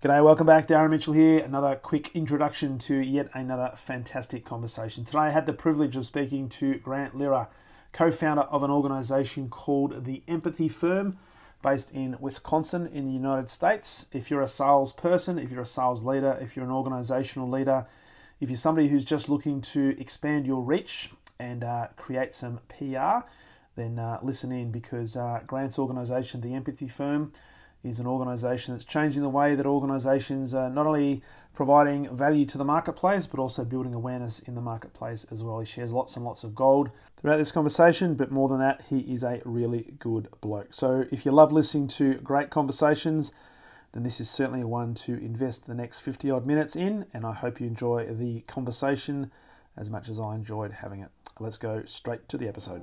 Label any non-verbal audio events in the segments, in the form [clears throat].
G'day, welcome back. Darren Mitchell here. Another quick introduction to yet another fantastic conversation. Today I had the privilege of speaking to Grant Lira, co founder of an organization called The Empathy Firm, based in Wisconsin in the United States. If you're a salesperson, if you're a sales leader, if you're an organizational leader, if you're somebody who's just looking to expand your reach and uh, create some PR, then uh, listen in because uh, Grant's organization, The Empathy Firm, is an organisation that's changing the way that organisations are not only providing value to the marketplace but also building awareness in the marketplace as well. He shares lots and lots of gold throughout this conversation, but more than that, he is a really good bloke. So if you love listening to great conversations, then this is certainly one to invest the next 50 odd minutes in, and I hope you enjoy the conversation as much as I enjoyed having it. Let's go straight to the episode.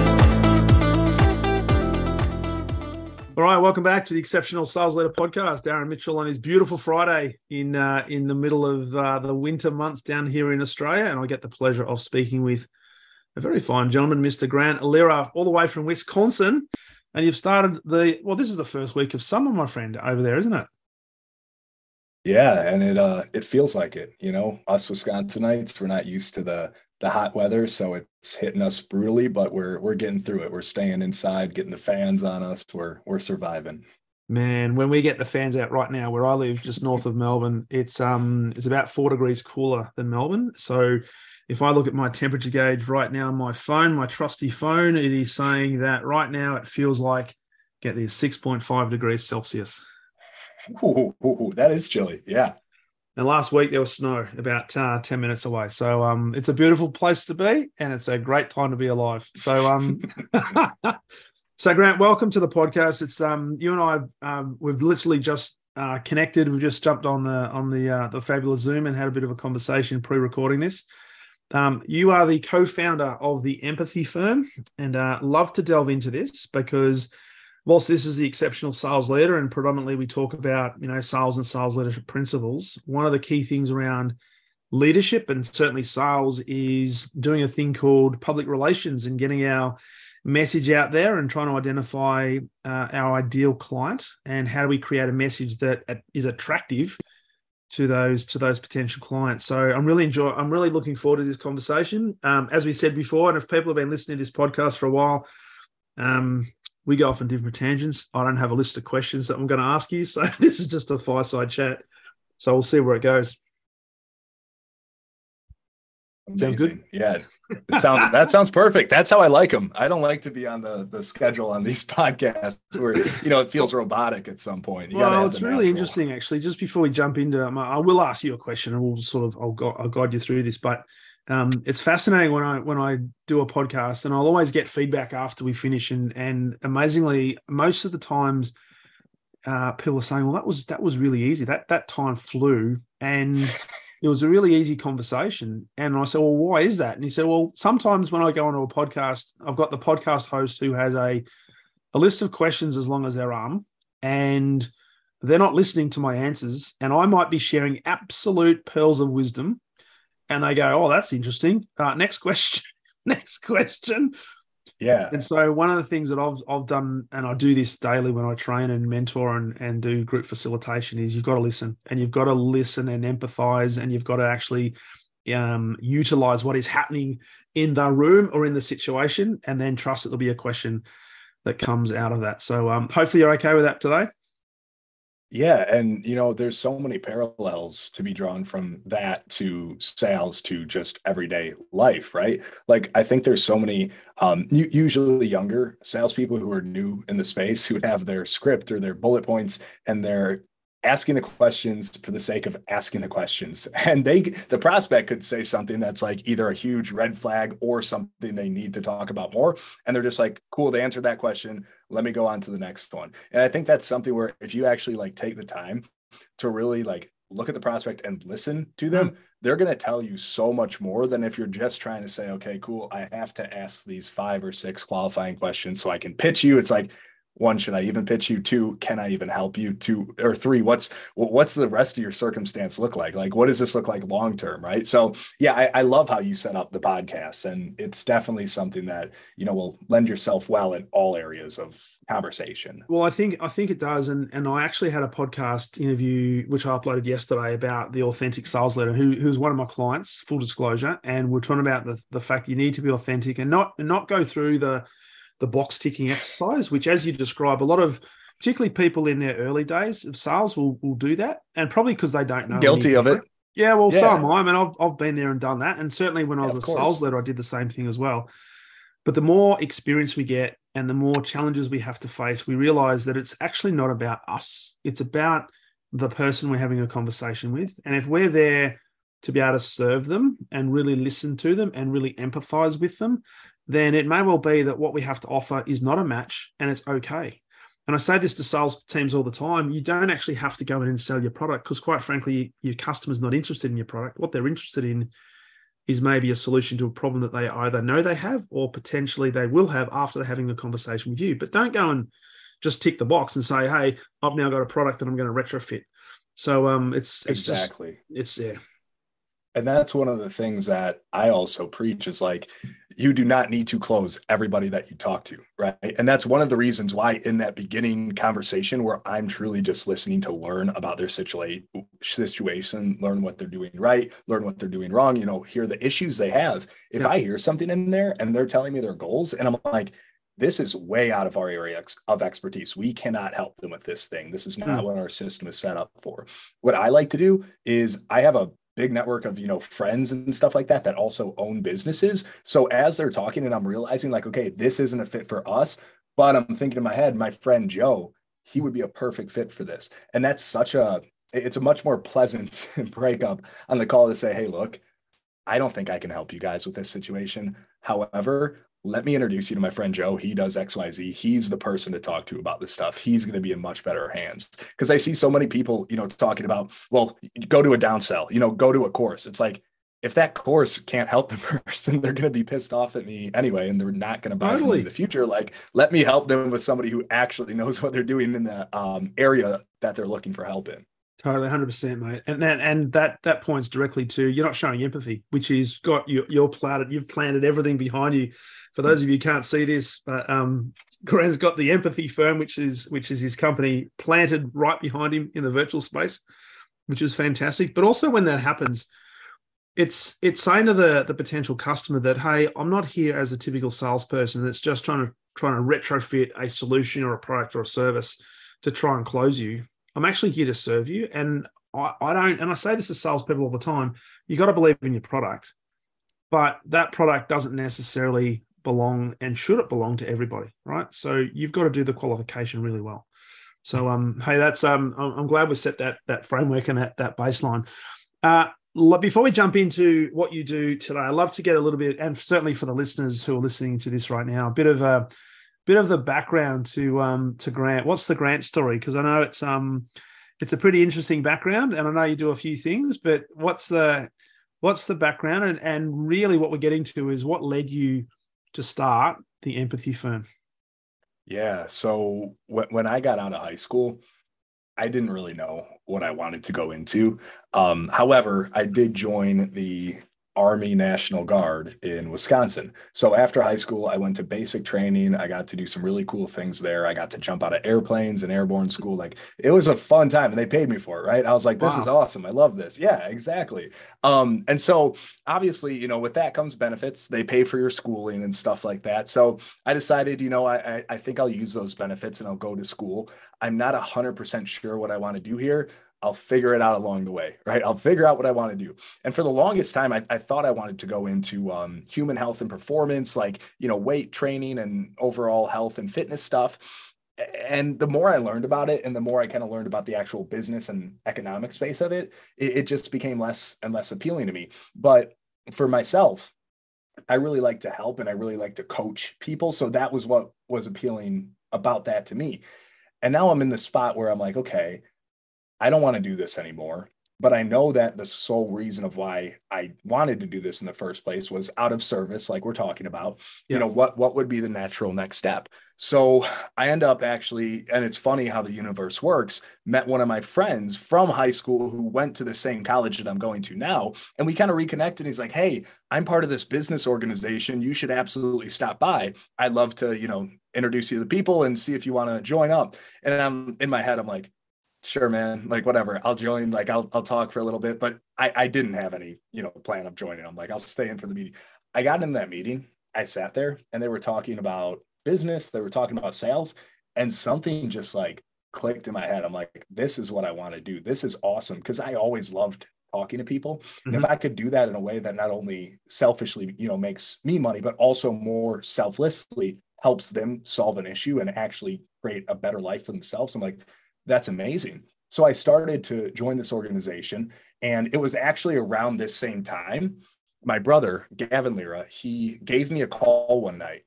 All right, welcome back to the Exceptional Sales Leader Podcast. Darren Mitchell on his beautiful Friday in uh, in the middle of uh, the winter months down here in Australia, and I get the pleasure of speaking with a very fine gentleman, Mr. Grant Lira, all the way from Wisconsin. And you've started the well. This is the first week of summer, my friend, over there, isn't it? Yeah, and it uh it feels like it. You know, us Wisconsinites, we're not used to the the hot weather, so it's hitting us brutally, but we're we're getting through it. We're staying inside, getting the fans on us. We're we're surviving. Man, when we get the fans out right now, where I live, just north of Melbourne, it's um it's about four degrees cooler than Melbourne. So if I look at my temperature gauge right now on my phone, my trusty phone, it is saying that right now it feels like get these 6.5 degrees Celsius. Ooh, ooh, that is chilly. Yeah. And last week there was snow about uh, 10 minutes away. So um, it's a beautiful place to be and it's a great time to be alive. So um, [laughs] so Grant, welcome to the podcast. It's um, you and I um, we've literally just uh, connected. We've just jumped on the on the uh, the fabulous Zoom and had a bit of a conversation pre-recording this. Um, you are the co-founder of the Empathy Firm, and uh, love to delve into this because whilst this is the exceptional sales leader and predominantly we talk about you know sales and sales leadership principles one of the key things around leadership and certainly sales is doing a thing called public relations and getting our message out there and trying to identify uh, our ideal client and how do we create a message that is attractive to those to those potential clients. So i'm really enjoy i'm really looking forward to this conversation. Um, as we said before and if people have been listening to this podcast for a while um, we go off on different tangents. I don't have a list of questions that I'm going to ask you. So [laughs] this is just a fireside chat. So we'll see where it goes. Amazing. Sounds good. Yeah, sound, that sounds perfect. That's how I like them. I don't like to be on the the schedule on these [laughs] podcasts where you know it feels robotic at some point. You well, it's really natural. interesting actually. Just before we jump into, um, them, I will ask you a question, and we'll sort of I'll, I'll guide you through this. But um, it's fascinating when I when I do a podcast, and I'll always get feedback after we finish. And and amazingly, most of the times, uh, people are saying, "Well, that was that was really easy. That that time flew, and it was a really easy conversation." And I said, "Well, why is that?" And he said, "Well, sometimes when I go onto a podcast, I've got the podcast host who has a a list of questions as long as their arm, and." They're not listening to my answers, and I might be sharing absolute pearls of wisdom and they go, "Oh, that's interesting." Uh, next question. [laughs] next question. Yeah. And so one of the things that I've I've done, and I do this daily when I train and mentor and and do group facilitation, is you've got to listen, and you've got to listen and empathize, and you've got to actually um, utilize what is happening in the room or in the situation, and then trust that there'll be a question that comes out of that. So um, hopefully you're okay with that today. Yeah, and you know, there's so many parallels to be drawn from that to sales to just everyday life, right? Like, I think there's so many, um, usually younger salespeople who are new in the space who have their script or their bullet points, and they're asking the questions for the sake of asking the questions [laughs] and they the prospect could say something that's like either a huge red flag or something they need to talk about more and they're just like cool they answered that question let me go on to the next one and i think that's something where if you actually like take the time to really like look at the prospect and listen to them, mm. they're going to tell you so much more than if you're just trying to say, okay, cool, I have to ask these five or six qualifying questions so I can pitch you. It's like, one should i even pitch you? Two can i even help you? Two or three what's what's the rest of your circumstance look like? Like what does this look like long term right? So yeah I, I, love how you set up the podcast and it's definitely something that you know will lend yourself well in all areas of conversation. Well i think i think it does and and i actually had a podcast interview which i uploaded yesterday about the authentic sales leader who, who's one of my clients full disclosure and we're talking about the, the fact you need to be authentic and not not go through the the box ticking exercise, which, as you describe, a lot of particularly people in their early days of sales will, will do that. And probably because they don't know. Guilty of it. Yeah, well, yeah. so am I. I mean, I've, I've been there and done that. And certainly when I was yeah, a course. sales leader, I did the same thing as well. But the more experience we get and the more challenges we have to face, we realize that it's actually not about us. It's about the person we're having a conversation with. And if we're there to be able to serve them and really listen to them and really empathize with them, then it may well be that what we have to offer is not a match and it's okay. And I say this to sales teams all the time you don't actually have to go in and sell your product because, quite frankly, your customer's not interested in your product. What they're interested in is maybe a solution to a problem that they either know they have or potentially they will have after having a conversation with you. But don't go and just tick the box and say, "Hey, I've now got a product that I'm going to retrofit." So um, it's it's exactly just, it's yeah and that's one of the things that I also preach is like you do not need to close everybody that you talk to, right? And that's one of the reasons why in that beginning conversation where I'm truly just listening to learn about their situation, situation, learn what they're doing right, learn what they're doing wrong, you know, hear the issues they have. If yeah. I hear something in there and they're telling me their goals and I'm like, this is way out of our area of expertise. We cannot help them with this thing. This is not mm. what our system is set up for. What I like to do is I have a big network of you know friends and stuff like that that also own businesses. So as they're talking and i'm realizing like okay this isn't a fit for us but i'm thinking in my head my friend joe he would be a perfect fit for this. And that's such a it's a much more pleasant [laughs] breakup on the call to say hey look i don't think i can help you guys with this situation. However let me introduce you to my friend Joe. He does XYZ. He's the person to talk to about this stuff. He's going to be in much better hands. Because I see so many people, you know, talking about, well, go to a downsell, you know, go to a course. It's like, if that course can't help the [laughs] person, they're going to be pissed off at me anyway, and they're not going to buy totally. from me in the future. Like, let me help them with somebody who actually knows what they're doing in the um, area that they're looking for help in. Totally, hundred percent, mate. And that and that that points directly to you're not showing empathy, which is got you you're planted, you've planted everything behind you for those of you can't see this, but um, Grant's got the empathy firm, which is which is his company, planted right behind him in the virtual space, which is fantastic. But also when that happens, it's it's saying to the the potential customer that hey, I'm not here as a typical salesperson that's just trying to trying to retrofit a solution or a product or a service to try and close you. I'm actually here to serve you, and I, I don't. And I say this to salespeople all the time. You got to believe in your product, but that product doesn't necessarily belong and should it belong to everybody, right? So you've got to do the qualification really well. So um, hey, that's um, I'm glad we set that that framework and that that baseline. Uh, before we jump into what you do today, I'd love to get a little bit, and certainly for the listeners who are listening to this right now, a bit of a bit of the background to um to Grant. What's the Grant story? Because I know it's um it's a pretty interesting background, and I know you do a few things, but what's the what's the background and, and really what we're getting to is what led you to start the empathy firm? Yeah. So when, when I got out of high school, I didn't really know what I wanted to go into. Um, however, I did join the Army National Guard in Wisconsin. So after high school, I went to basic training. I got to do some really cool things there. I got to jump out of airplanes and airborne school. Like it was a fun time and they paid me for it, right? I was like, this wow. is awesome. I love this. Yeah, exactly. Um, and so obviously, you know, with that comes benefits. They pay for your schooling and stuff like that. So I decided, you know, I, I think I'll use those benefits and I'll go to school. I'm not a hundred percent sure what I want to do here, I'll figure it out along the way, right? I'll figure out what I want to do. And for the longest time, I, I thought I wanted to go into um, human health and performance, like, you know, weight training and overall health and fitness stuff. And the more I learned about it and the more I kind of learned about the actual business and economic space of it, it, it just became less and less appealing to me. But for myself, I really like to help and I really like to coach people. So that was what was appealing about that to me. And now I'm in the spot where I'm like, okay, I don't want to do this anymore. but I know that the sole reason of why I wanted to do this in the first place was out of service, like we're talking about. Yeah. You know, what what would be the natural next step? So I end up actually, and it's funny how the universe works, met one of my friends from high school who went to the same college that I'm going to now. And we kind of reconnected. He's like, Hey, I'm part of this business organization. You should absolutely stop by. I'd love to, you know, introduce you to the people and see if you want to join up. And I'm in my head, I'm like, sure, man, like whatever, I'll join, like I'll, I'll talk for a little bit, but I, I didn't have any, you know, plan of joining. I'm like, I'll stay in for the meeting. I got in that meeting. I sat there and they were talking about business. They were talking about sales and something just like clicked in my head. I'm like, this is what I want to do. This is awesome. Cause I always loved talking to people. Mm-hmm. And if mm-hmm. I could do that in a way that not only selfishly, you know, makes me money, but also more selflessly helps them solve an issue and actually create a better life for themselves. I'm like, that's amazing. So I started to join this organization. And it was actually around this same time. My brother, Gavin Lira, he gave me a call one night.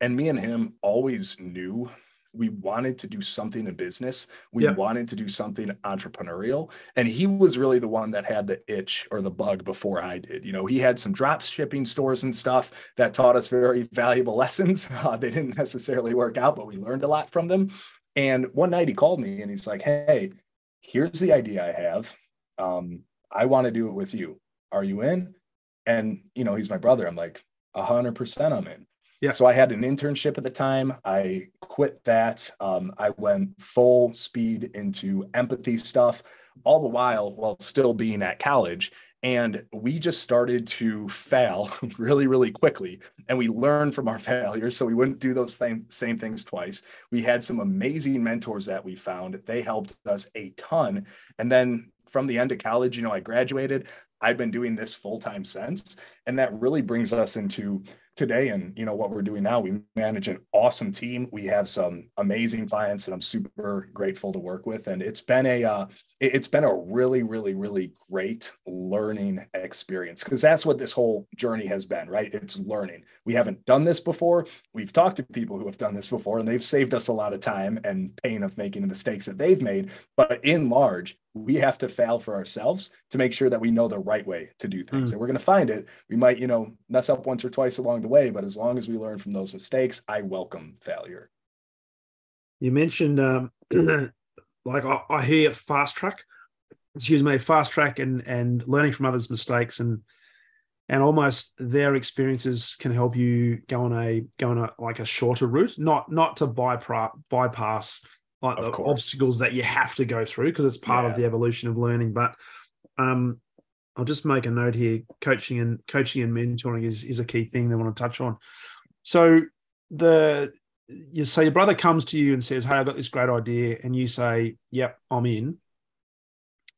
And me and him always knew we wanted to do something in business. We wanted to do something entrepreneurial. And he was really the one that had the itch or the bug before I did. You know, he had some drop shipping stores and stuff that taught us very valuable [laughs] lessons. Uh, they didn't necessarily work out, but we learned a lot from them. And one night he called me and he's like, Hey, here's the idea I have. Um, I want to do it with you. Are you in? And, you know, he's my brother. I'm like, 100% I'm in. Yeah. So I had an internship at the time. I quit that. Um, I went full speed into empathy stuff, all the while while still being at college. And we just started to fail [laughs] really, really quickly. And we learned from our [laughs] failures. So we wouldn't do those same, same things twice. We had some amazing mentors that we found. They helped us a ton. And then from the end of college, you know, I graduated. I've been doing this full time since. And that really brings us into today and you know what we're doing now. We manage an awesome team. We have some amazing clients that i'm super grateful to work with. And it's been a uh, it's been a really really really great learning experience because that's what this whole journey has been right? It's learning. We haven't done this before. We've talked to people who have done this before and they've saved us a lot of time and pain of making the mistakes that they've made. But in large we have to fail for ourselves to make sure that we know the right way to do things. Mm. And we're going to find it. We might, you know, mess up once or twice along the way, but as long as we learn from those mistakes, I welcome failure. You mentioned, um, [clears throat] like I, I hear fast track, excuse me, fast track and and learning from others' mistakes and and almost their experiences can help you go on a go on a like a shorter route, not not to bypass bypass like of the course. obstacles that you have to go through because it's part yeah. of the evolution of learning. But um, I'll just make a note here: coaching and coaching and mentoring is is a key thing they want to touch on. So the you say your brother comes to you and says, "Hey, I got this great idea," and you say, "Yep, I'm in."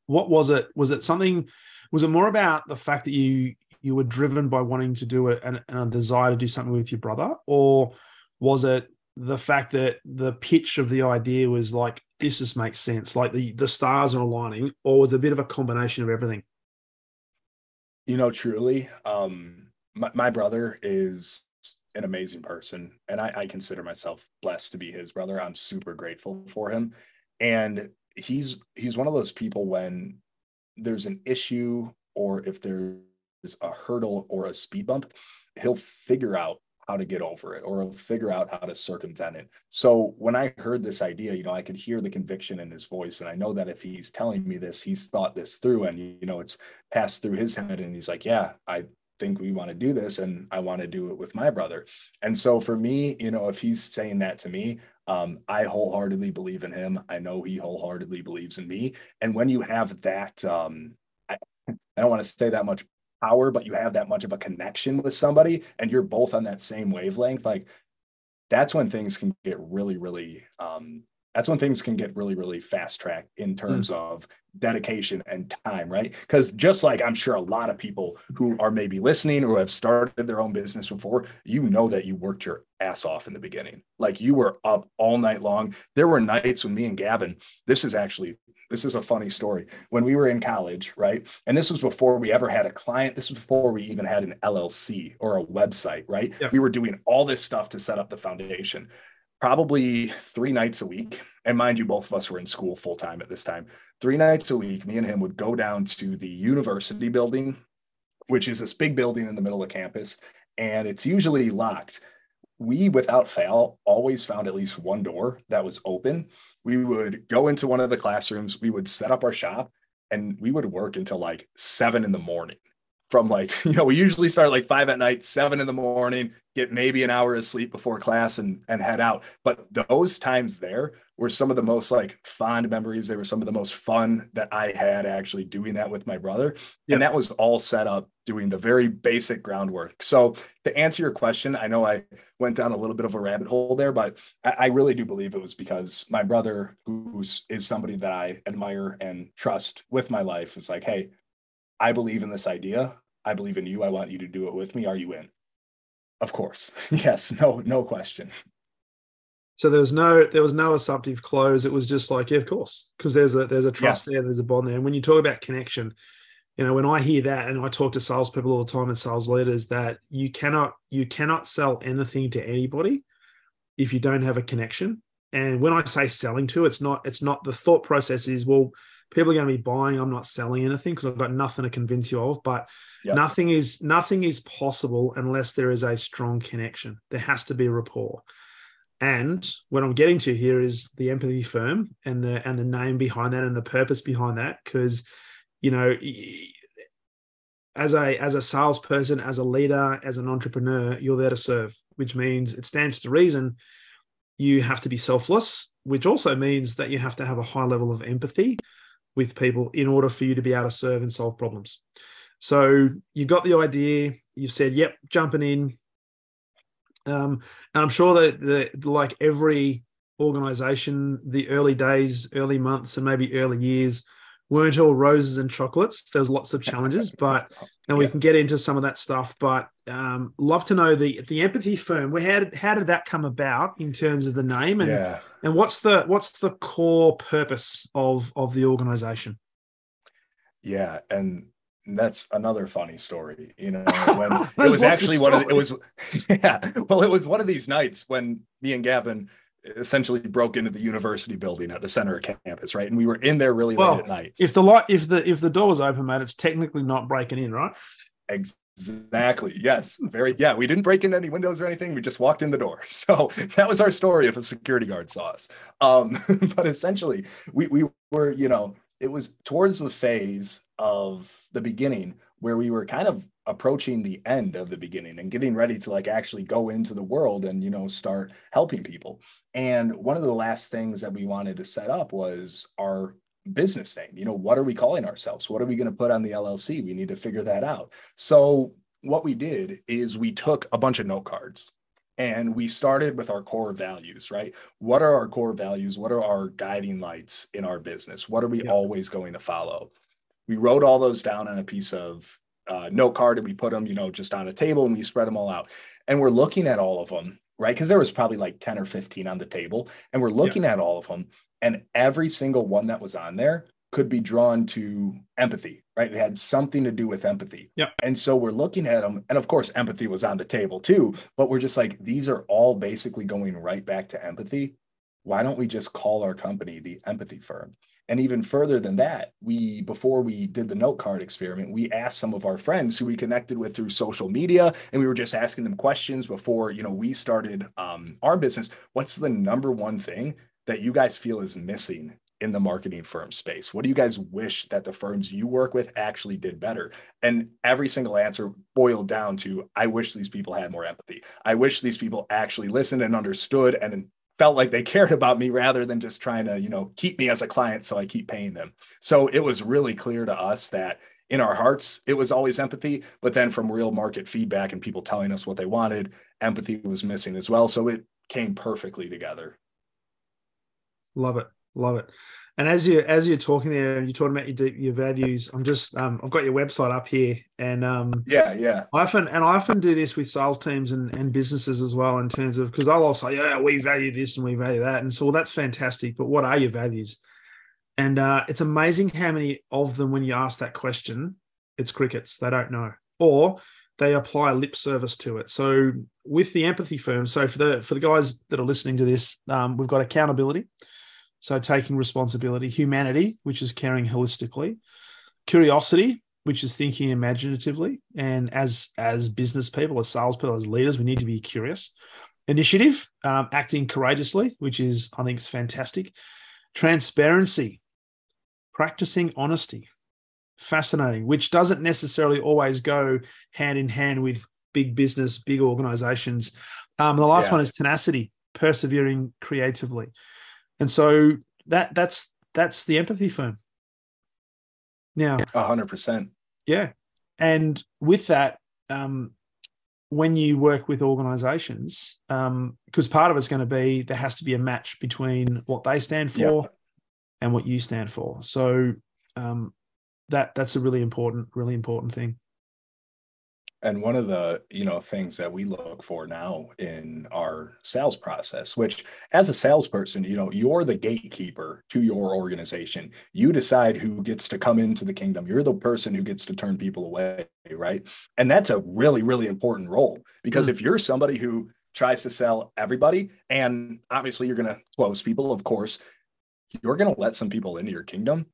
What was it? Was it something? Was it more about the fact that you you were driven by wanting to do it and, and a desire to do something with your brother, or was it the fact that the pitch of the idea was like this just makes sense like the the stars are aligning or was it a bit of a combination of everything you know truly um my, my brother is an amazing person and I, I consider myself blessed to be his brother. I'm super grateful for him. And he's he's one of those people when there's an issue or if there's a hurdle or a speed bump he'll figure out how to get over it or figure out how to circumvent it. So when I heard this idea, you know, I could hear the conviction in his voice. And I know that if he's telling me this, he's thought this through and, you know, it's passed through his head. And he's like, yeah, I think we want to do this and I want to do it with my brother. And so for me, you know, if he's saying that to me, um, I wholeheartedly believe in him. I know he wholeheartedly believes in me. And when you have that, um, I, I don't want to say that much power, but you have that much of a connection with somebody and you're both on that same wavelength, like that's when things can get really, really, um, that's when things can get really, really fast tracked in terms mm. of dedication and time, right? Because just like I'm sure a lot of people who are maybe listening or have started their own business before, you know that you worked your ass off in the beginning. Like you were up all night long. There were nights when me and Gavin, this is actually this is a funny story. When we were in college, right? And this was before we ever had a client. This was before we even had an LLC or a website, right? Yeah. We were doing all this stuff to set up the foundation. probably three nights a week. And mind you, both of us were in school full time at this time. Three nights a week, me and him would go down to the university building, which is this big building in the middle of campus, and it's usually locked. We, without fail, always found at least one door that was open. We would go into one of the classrooms, we would set up our shop, and we would work until like seven in the morning. From like [laughs] you know we usually start like five at night seven in the morning get maybe an hour of sleep before class and and head out. But those times there were some of the most like fond memories they were some of the most fun that i had actually doing that with my brother and that was all set up doing the very basic groundwork so to answer your question i know i went down a little bit of a rabbit hole there but i, I really do believe it was because my brother who's is somebody that i admire and trust with my life was like hey I believe in this idea. I believe in you. I want you to do it with me. Are you in? Of course. [laughs] yes. No, no question. So there was no there was no assumptive close. It was just like, yeah, of course, because there's a there's a trust yeah. there, there's a bond there. And when you talk about connection, you know, when I hear that and I talk to salespeople all the time and sales leaders, that you cannot you cannot sell anything to anybody if you don't have a connection. And when I say selling to, it's not it's not the thought process is well, people are going to be buying. I'm not selling anything because I've got nothing to convince you of. But yep. nothing is nothing is possible unless there is a strong connection. There has to be a rapport. And what I'm getting to here is the empathy firm and the and the name behind that and the purpose behind that. Because you know, as a as a salesperson, as a leader, as an entrepreneur, you're there to serve, which means it stands to reason you have to be selfless, which also means that you have to have a high level of empathy with people in order for you to be able to serve and solve problems. So you got the idea, you said, yep, jumping in. Um, and I'm sure that the, like every organization, the early days, early months, and maybe early years weren't all roses and chocolates. There's lots of challenges, but [laughs] and we yes. can get into some of that stuff. But um, love to know the the empathy firm. Where how did how did that come about in terms of the name and yeah. and what's the what's the core purpose of of the organization? Yeah, and that's another funny story. You know, [laughs] when it was actually one of the, it was [laughs] yeah. Well, it was one of these nights when me and Gavin essentially broke into the university building at the center of campus, right? And we were in there really well, late at night. If the light, if the if the door was open, mate, it's technically not breaking in, right? Exactly. Yes. Very. Yeah. We didn't break into any windows or anything. We just walked in the door. [laughs] So that was our story if a security guard saw us. Um, but essentially, we we were, you know, it was towards the phase of the beginning where we were kind of approaching the end of the beginning and getting ready to like actually go into the world and you know start helping people. And one of the last things that we wanted to set up was our business name. You know what are we calling ourselves? What are we going to put on the llc we need to figure that out. So what we did is we took a bunch of note cards and we started with our core values right what are our core values what are our guiding lights in our business what are we always going to follow we wrote all those down on a piece of uh, note card and we put them, you know, just on a table and we spread them all out. And we're looking at all of them, right? Because there was probably like 10 or 15 on the table. And we're looking yeah. at all of them. And every single one that was on there could be drawn to empathy, right? It had something to do with empathy. Yeah. And so we're looking at them. And of course, empathy was on the table too. But we're just like, these are all basically going right back to empathy. Why don't we just call our company the empathy firm? And even further than that, we before we did the note card experiment, we asked some of our friends who we connected with through social media, and we were just asking them questions before you know we started um, our business. What's the number one thing that you guys feel is missing in the marketing firm space? What do you guys wish that the firms you work with actually did better? And every single answer boiled down to I wish these people had more empathy. I wish these people actually listened and understood and felt like they [laughs] cared about me rather than just trying to, you know, keep me as a client so I keep paying them. So it was really clear to us that in our hearts it was always empathy, but then from real market feedback and people telling us what they wanted, empathy was missing as well. So it came perfectly together. Love it. Love it. And as you as you're talking there, you're talking about your your values. I'm just um, I've got your website up here, and um, yeah, yeah. I often and I often do this with sales teams and, and businesses as well in terms of because I'll all say, yeah, we value this and we value that, and so well, that's fantastic. But what are your values? And uh, it's amazing how many of them, when you ask that question, it's crickets. They don't know, or they apply lip service to it. So with the empathy firm, so for the for the guys that are listening to this, um, we've got accountability, so taking responsibility, humanity, which is caring holistically, curiosity, which is thinking imaginatively, and as as business people, as salespeople, as leaders, we need to be curious. Initiative, um, acting courageously, which is I think is fantastic. Transparency, practicing honesty, fascinating, which doesn't necessarily always go hand in hand with big business, big organizations. Um, the last yeah. one is tenacity, persevering creatively. And so that that's that's the empathy firm. Now, hundred percent. Yeah, and with that, um, when you work with organizations, because um, part of it's going to be there has to be a match between what they stand for yeah. and what you stand for. So um, that that's a really important, really important thing. And one of the, you know, things that we look for now in our sales process, which as a salesperson, you know, you're the gatekeeper to your organization. You decide who gets to come into the kingdom. You're the person who gets to turn people away, right? And that's a really, really important role because mm. if you're somebody who tries to sell everybody, and obviously you're going to close people, of course, you're going to let some people into your kingdom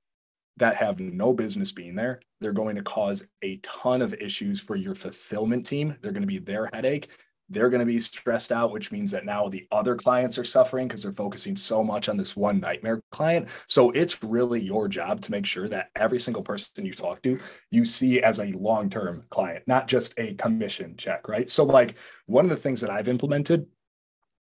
that have no business being there. They're going to cause a ton of issues for your fulfillment team. They're going to be their headache. They're going to be stressed out, which means that now the other clients are suffering because they're focusing so much on this one nightmare client. So it's really your job to make sure that every single person you talk to, you see as a long term client, not just a commission check, right? So, like, one of the things that I've implemented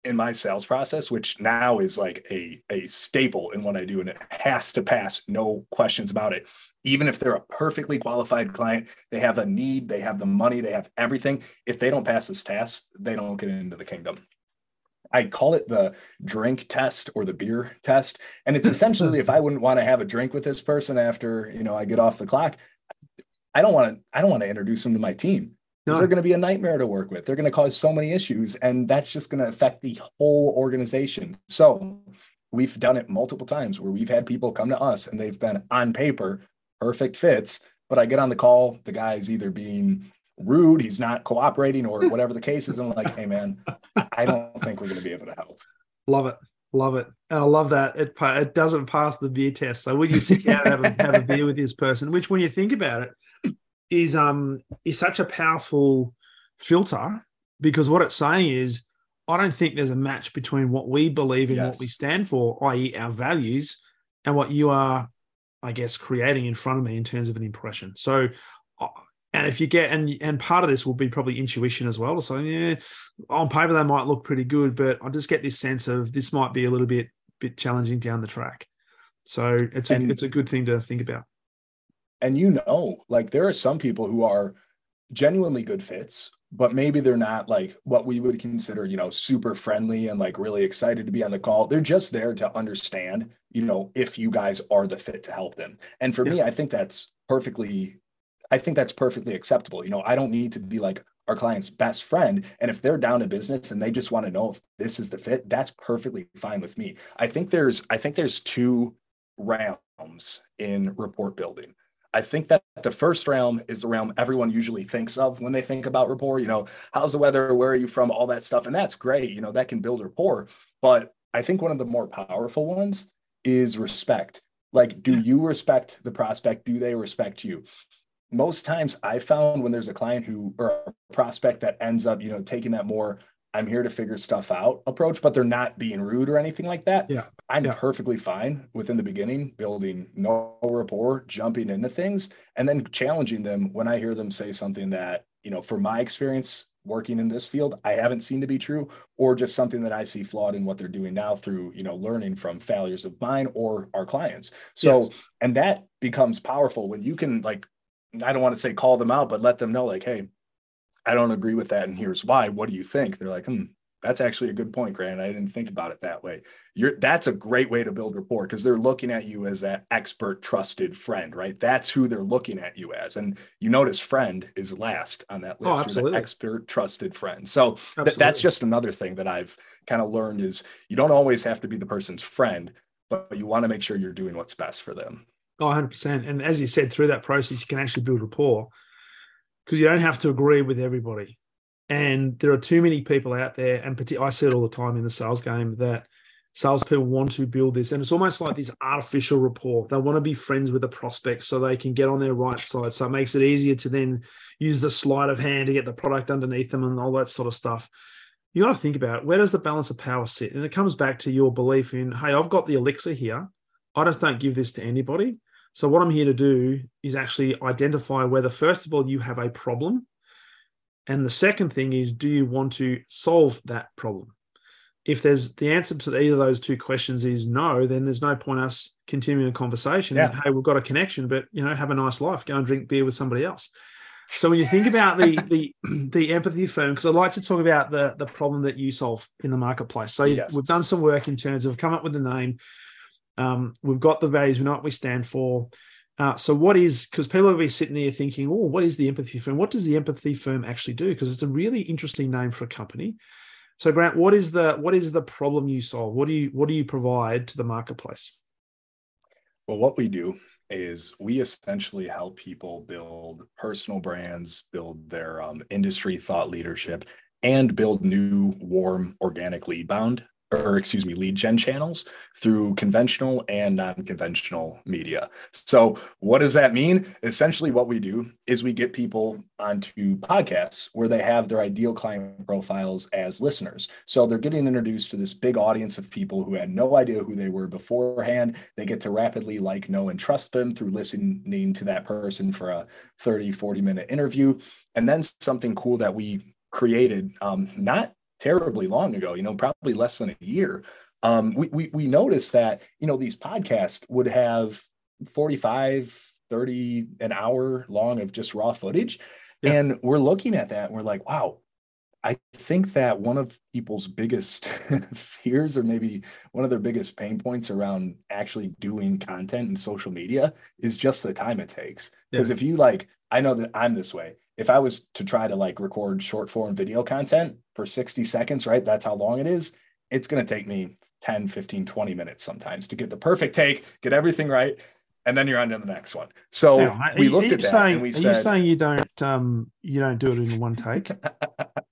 in my sales process, which now is like a, a staple in what I do, and it has to pass, no questions about it. Even if they're a perfectly qualified client, they have a need, they have the money, they have everything. If they don't pass this test, they don't get into the kingdom. I call it the drink test or the beer test. And it's essentially if I wouldn't want to have a drink with this person after, you know, I get off the clock, I don't want to, I don't want to introduce them to my team no. they're going to be a nightmare to work with. They're going to cause so many issues, and that's just going to affect the whole organization. So we've done it multiple times where we've had people come to us and they've been on paper perfect fits, but I get on the call, the guy's either being rude, he's not cooperating, or [laughs] whatever the case is. And I'm like, hey man, I don't think we're going to be able to help. Love it. Love it. And I love that it it doesn't pass the beer test. So when you sit down and have a, have a beer with this person, which when you think about it, is um is such a powerful filter because what it's saying is I don't think there's a match between what we believe in, yes. what we stand for, i.e., our values, and what you are, I guess, creating in front of me in terms of an impression. So, uh, and if you get and and part of this will be probably intuition as well. So, yeah, on paper they might look pretty good, but I just get this sense of this might be a little bit bit challenging down the track. So it's a and, it's a good thing to think about and you know like there are some people who are genuinely good fits but maybe they're not like what we would consider you know super friendly and like really excited to be on the call. They're just there to understand you know if you guys are the fit to help them. And for yeah. me i think that's perfectly i think that's perfectly acceptable. You know i don't need to be like our client's best friend. And if they're down to business and they just want to know if this is the fit that's perfectly fine with me. I think there's i think there's two realms in rapport building I think that the first realm is the realm everyone usually thinks of when they think about rapport. You know, how's the weather? Where are you from? All that stuff. And that's great. You know, that can build rapport. But I think one of the more powerful ones is respect. Like, do you respect the prospect? Do they respect you? Most times I found when there's a client who or a prospect that ends up, you know, taking that more I'm here to figure stuff out approach, but they're not being rude or anything like that. Yeah. I'm yeah. perfectly fine within the beginning, building no rapport, jumping into things, and then challenging them when I hear them say something that, you know, for my experience working in this field, I haven't seen to be true, or just something that I see flawed in what they're doing now through, you know, learning from failures of mine or our clients. So, yes. and that becomes powerful when you can like, I don't want to say call them out, but let them know, like, hey, I don't agree with that. And here's why. What do you think? They're like, hmm, that's actually a good point, Grant. I didn't think about it that way. You're that's a great way to build rapport because they're looking at you as that expert, trusted friend, right? That's who they're looking at you as. And you notice friend is last on that oh, list. Oh, absolutely. expert, trusted friend. So th- that's just another thing that I've kind of learned is you don't always have to be the person's friend, but you want to make sure you're doing what's best for them. Oh, 100%. And as you said, through that process, you can actually build rapport because you don't have to agree with everybody. And there are too many people out there, and I see it all the time in the sales game that salespeople want to build this, and it's almost like this artificial rapport. They want to be friends with the prospect so they can get on their right side. So it makes it easier to then use the sleight of hand to get the product underneath them and all that sort of stuff. You got to think about where does the balance of power sit, and it comes back to your belief in, hey, I've got the elixir here. I just don't give this to anybody. So what I'm here to do is actually identify whether, first of all, you have a problem, and the second thing is, do you want to solve that problem? if there's the answer to either of those two questions is no, then there's no point us continuing a conversation. Yeah. And, hey, we've got a connection, but you know, have a nice life. Go and drink beer with somebody else. So when you think about the [laughs] the the empathy firm, because I'd like to talk about the the problem that you solve in the marketplace. So yes. we've done some work in terms of come up with the name. Um, we've got the values. We know what we stand for. Uh, so what is because people will be sitting there thinking, oh, what is the empathy firm? What does the empathy firm actually do? Because it's a really interesting name for a company. So Grant, what is the what is the problem you solve? What do you what do you provide to the marketplace? Well, what we do is we essentially help people build personal brands, build their um, industry thought leadership, and build new warm organic lead bound or excuse me, lead gen channels through conventional and non-conventional media. So what does that mean? Essentially what we do is we get people onto podcasts where they have their ideal client profiles as listeners. So they're getting introduced to this big audience of people who had no idea who they were beforehand. They get to rapidly like, know, and trust them through listening to that person for a 30, 40 minute interview. And then something cool that we created, um, not terribly long ago, you know, probably less than a year, um, we, we, we noticed that, you know, these podcasts would have 45, 30, an hour long of just raw footage. Yeah. And we're looking at that and we're like, wow, I think that one of people's biggest [laughs] fears, or maybe one of their biggest pain points around actually doing content in social media, is just the time it takes. Because yeah. if you like, I know that I'm this way if I was to try to like record short form video content for 60 seconds, right? That's how long it is. It's going to take me 10, 15, 20 minutes sometimes to get the perfect take, get everything right. And then you're on to the next one. So now, we looked at that saying, and we are said, you saying you don't, um, you don't do it in one take? [laughs]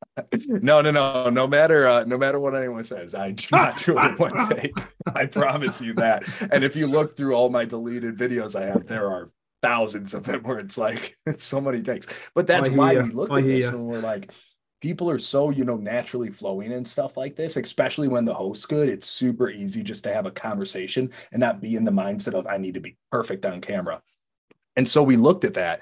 no, no, no. No matter, uh, no matter what anyone says, I do not do it in one take. I promise you that. And if you look through all my deleted videos I have, there are thousands of them where it's like it's so many takes. But that's why we look at this and we're like, people are so you know naturally flowing and stuff like this especially when the host's good it's super easy just to have a conversation and not be in the mindset of i need to be perfect on camera and so we looked at that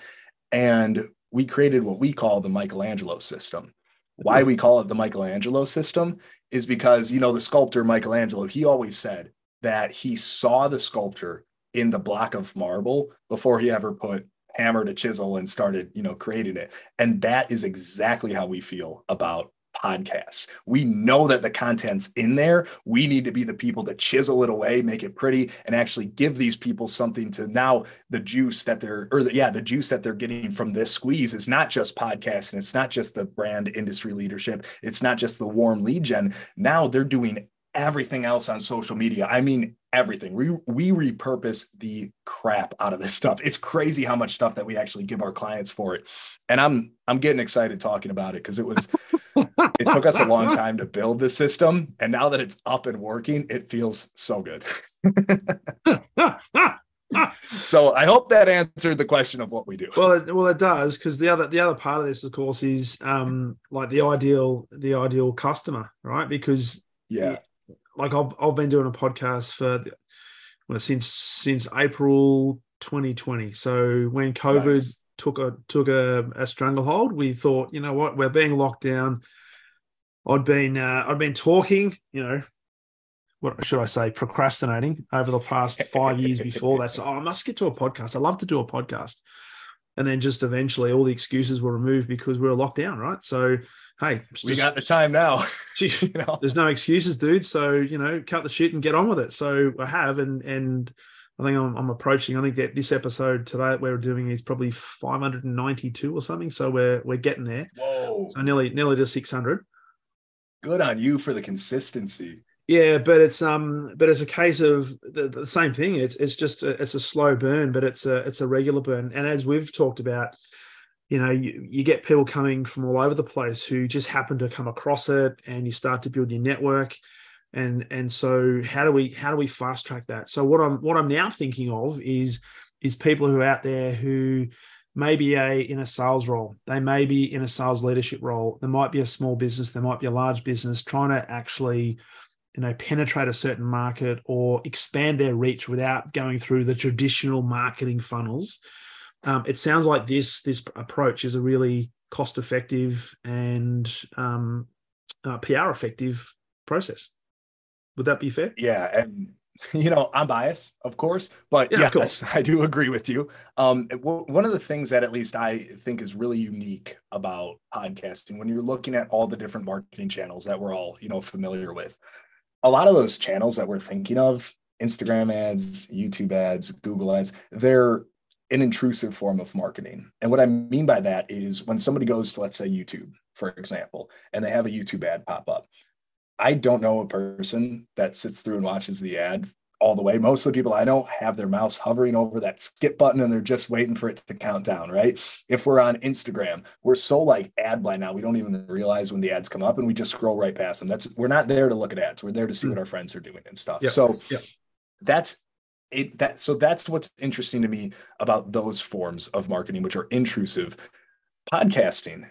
and we created what we call the michelangelo system why we call it the michelangelo system is because you know the sculptor michelangelo he always said that he saw the sculpture in the block of marble before he ever put hammer to chisel and started, you know, creating it. And that is exactly how we feel about podcasts. We know that the content's in there. We need to be the people to chisel it away, make it pretty, and actually give these people something to now the juice that they're, or the, yeah, the juice that they're getting from this squeeze is not just podcast and it's not just the brand industry leadership. It's not just the warm lead gen. Now they're doing everything else on social media. I mean, everything. We we repurpose the crap out of this stuff. It's crazy how much stuff that we actually give our clients for it. And I'm I'm getting excited talking about it because it was [laughs] it took us a long time to build the system and now that it's up and working, it feels so good. so I hope that answered the question of what we do. Well, it, well, it does because the other the other part of this, of course, is um, like the ideal the ideal customer, right? Because yeah, like I've I've been doing a podcast for well, since since April 2020. So when COVID nice. took a took a, a stranglehold, we thought, you know what, we're being locked down. I'd been uh, I'd been talking, you know, what should I say, procrastinating over the past five years before that. So oh, I must get to a podcast. I love to do a podcast. And then just eventually all the excuses were removed because we were locked down, right? So hey, we just, got the time now. [laughs] [laughs] you know? There's no excuses, dude. So you know, cut the shit and get on with it. So I have, and and I think I'm, I'm approaching. I think that this episode today that we're doing is probably 592 or something. So we're we're getting there. Whoa! So nearly nearly to 600. Good on you for the consistency. Yeah, but it's um, but it's a case of the, the same thing. It's it's just a, it's a slow burn, but it's a it's a regular burn. And as we've talked about, you know you, you get people coming from all over the place who just happen to come across it and you start to build your network and and so how do we how do we fast track that so what i'm what i'm now thinking of is is people who are out there who may be a in a sales role. They may be in a sales leadership role. There might be a small business. There might be a large business trying to actually you know penetrate a certain market or expand their reach without going through the traditional marketing funnels. Um, it sounds like this this approach is a really cost effective and um, uh, pr effective process. Would that be fair? Yeah and [laughs] you know i'm biased of course but yeah, yes i do agree with you. Um, one of the things that at least i think is really unique about podcasting when you're looking at all the different marketing channels that we're all you know familiar with a lot of those channels that we're thinking of instagram ads youtube ads google ads they're an intrusive form of marketing. And what i mean by that is when somebody goes to let's say youtube for example and they have a youtube ad pop up I don't know a person that sits through and watches the ad all the way. Most of the people I know have their mouse hovering over that skip button and they're just waiting for it to count down, right? If we're on Instagram, we're so like ad blind now, we don't even realize when the ads come up and we just scroll right past them. That's we're not there to look at ads. We're there to see mm. what our friends are doing and stuff. Yep. So yep. that's it that so that's what's interesting to me about those forms of marketing which are intrusive. Podcasting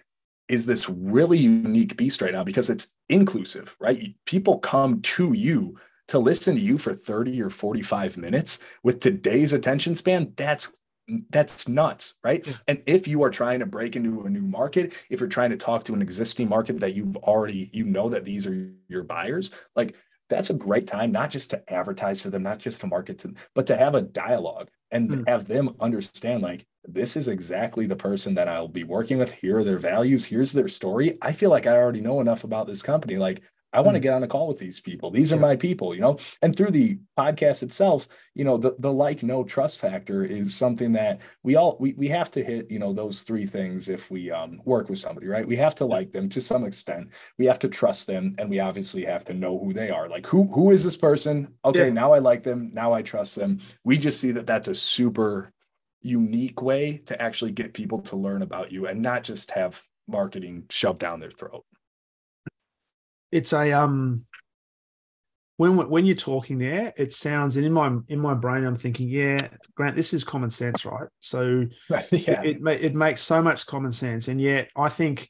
is this really unique beast right now because it's inclusive, right? People come to you to listen to you for 30 or 45 minutes with today's attention span. That's that's nuts, right? Yeah. And if you are trying to break into a new market, if you're trying to talk to an existing market that you've already, you know that these are your buyers, like that's a great time not just to advertise to them, not just to market to them, but to have a dialogue and mm. have them understand like this is exactly the person that I'll be working with. Here are their values. Here's their story. I feel like I already know enough about this company. Like I want to hmm. get on a call with these people. These are my people, you know. And through the podcast itself, you know, the the like no trust factor is something that we all we we have to hit, you know, those three things if we um work with somebody, right? We have to like them to some extent. We have to trust them and we obviously have to know who they are. Like who who is this person? Okay, yeah. now I like them, now I trust them. We just see that that's a super unique way to actually get people to learn about you and not just have marketing shoved down their throat. It's a um when when you're talking there, it sounds and in my in my brain, I'm thinking, yeah, Grant, this is common sense, right? So [laughs] yeah. it, it, it makes so much common sense, and yet I think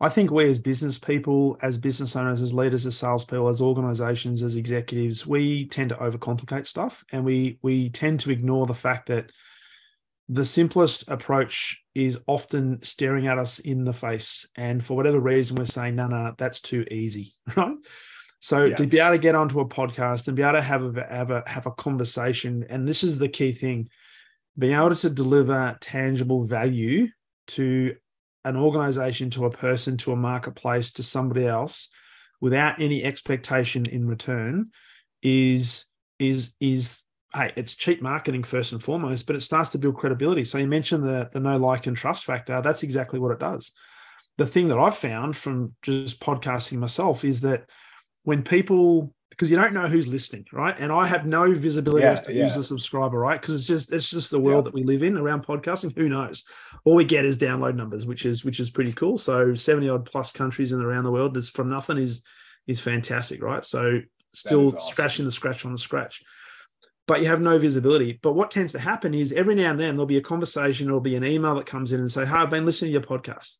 I think we as business people, as business owners, as leaders, as salespeople, as organizations, as executives, we tend to overcomplicate stuff, and we we tend to ignore the fact that the simplest approach is often staring at us in the face. And for whatever reason, we're saying, no, no, that's too easy, [laughs] right? So yes. to be able to get onto a podcast and be able to have a, have a have a conversation, and this is the key thing, being able to deliver tangible value to an organization, to a person, to a marketplace, to somebody else, without any expectation in return, is is is hey, it's cheap marketing first and foremost, but it starts to build credibility. So you mentioned the the no like and trust factor. That's exactly what it does. The thing that I've found from just podcasting myself is that when people because you don't know who's listening, right? And I have no visibility yeah, as to yeah. who's a subscriber, right? Because it's just it's just the world yeah. that we live in around podcasting. Who knows? All we get is download numbers, which is which is pretty cool. So seventy odd plus countries and around the world is from nothing is is fantastic, right? So still awesome. scratching the scratch on the scratch but you have no visibility. But what tends to happen is every now and then there'll be a conversation, there'll be an email that comes in and say, "Hi, I've been listening to your podcast."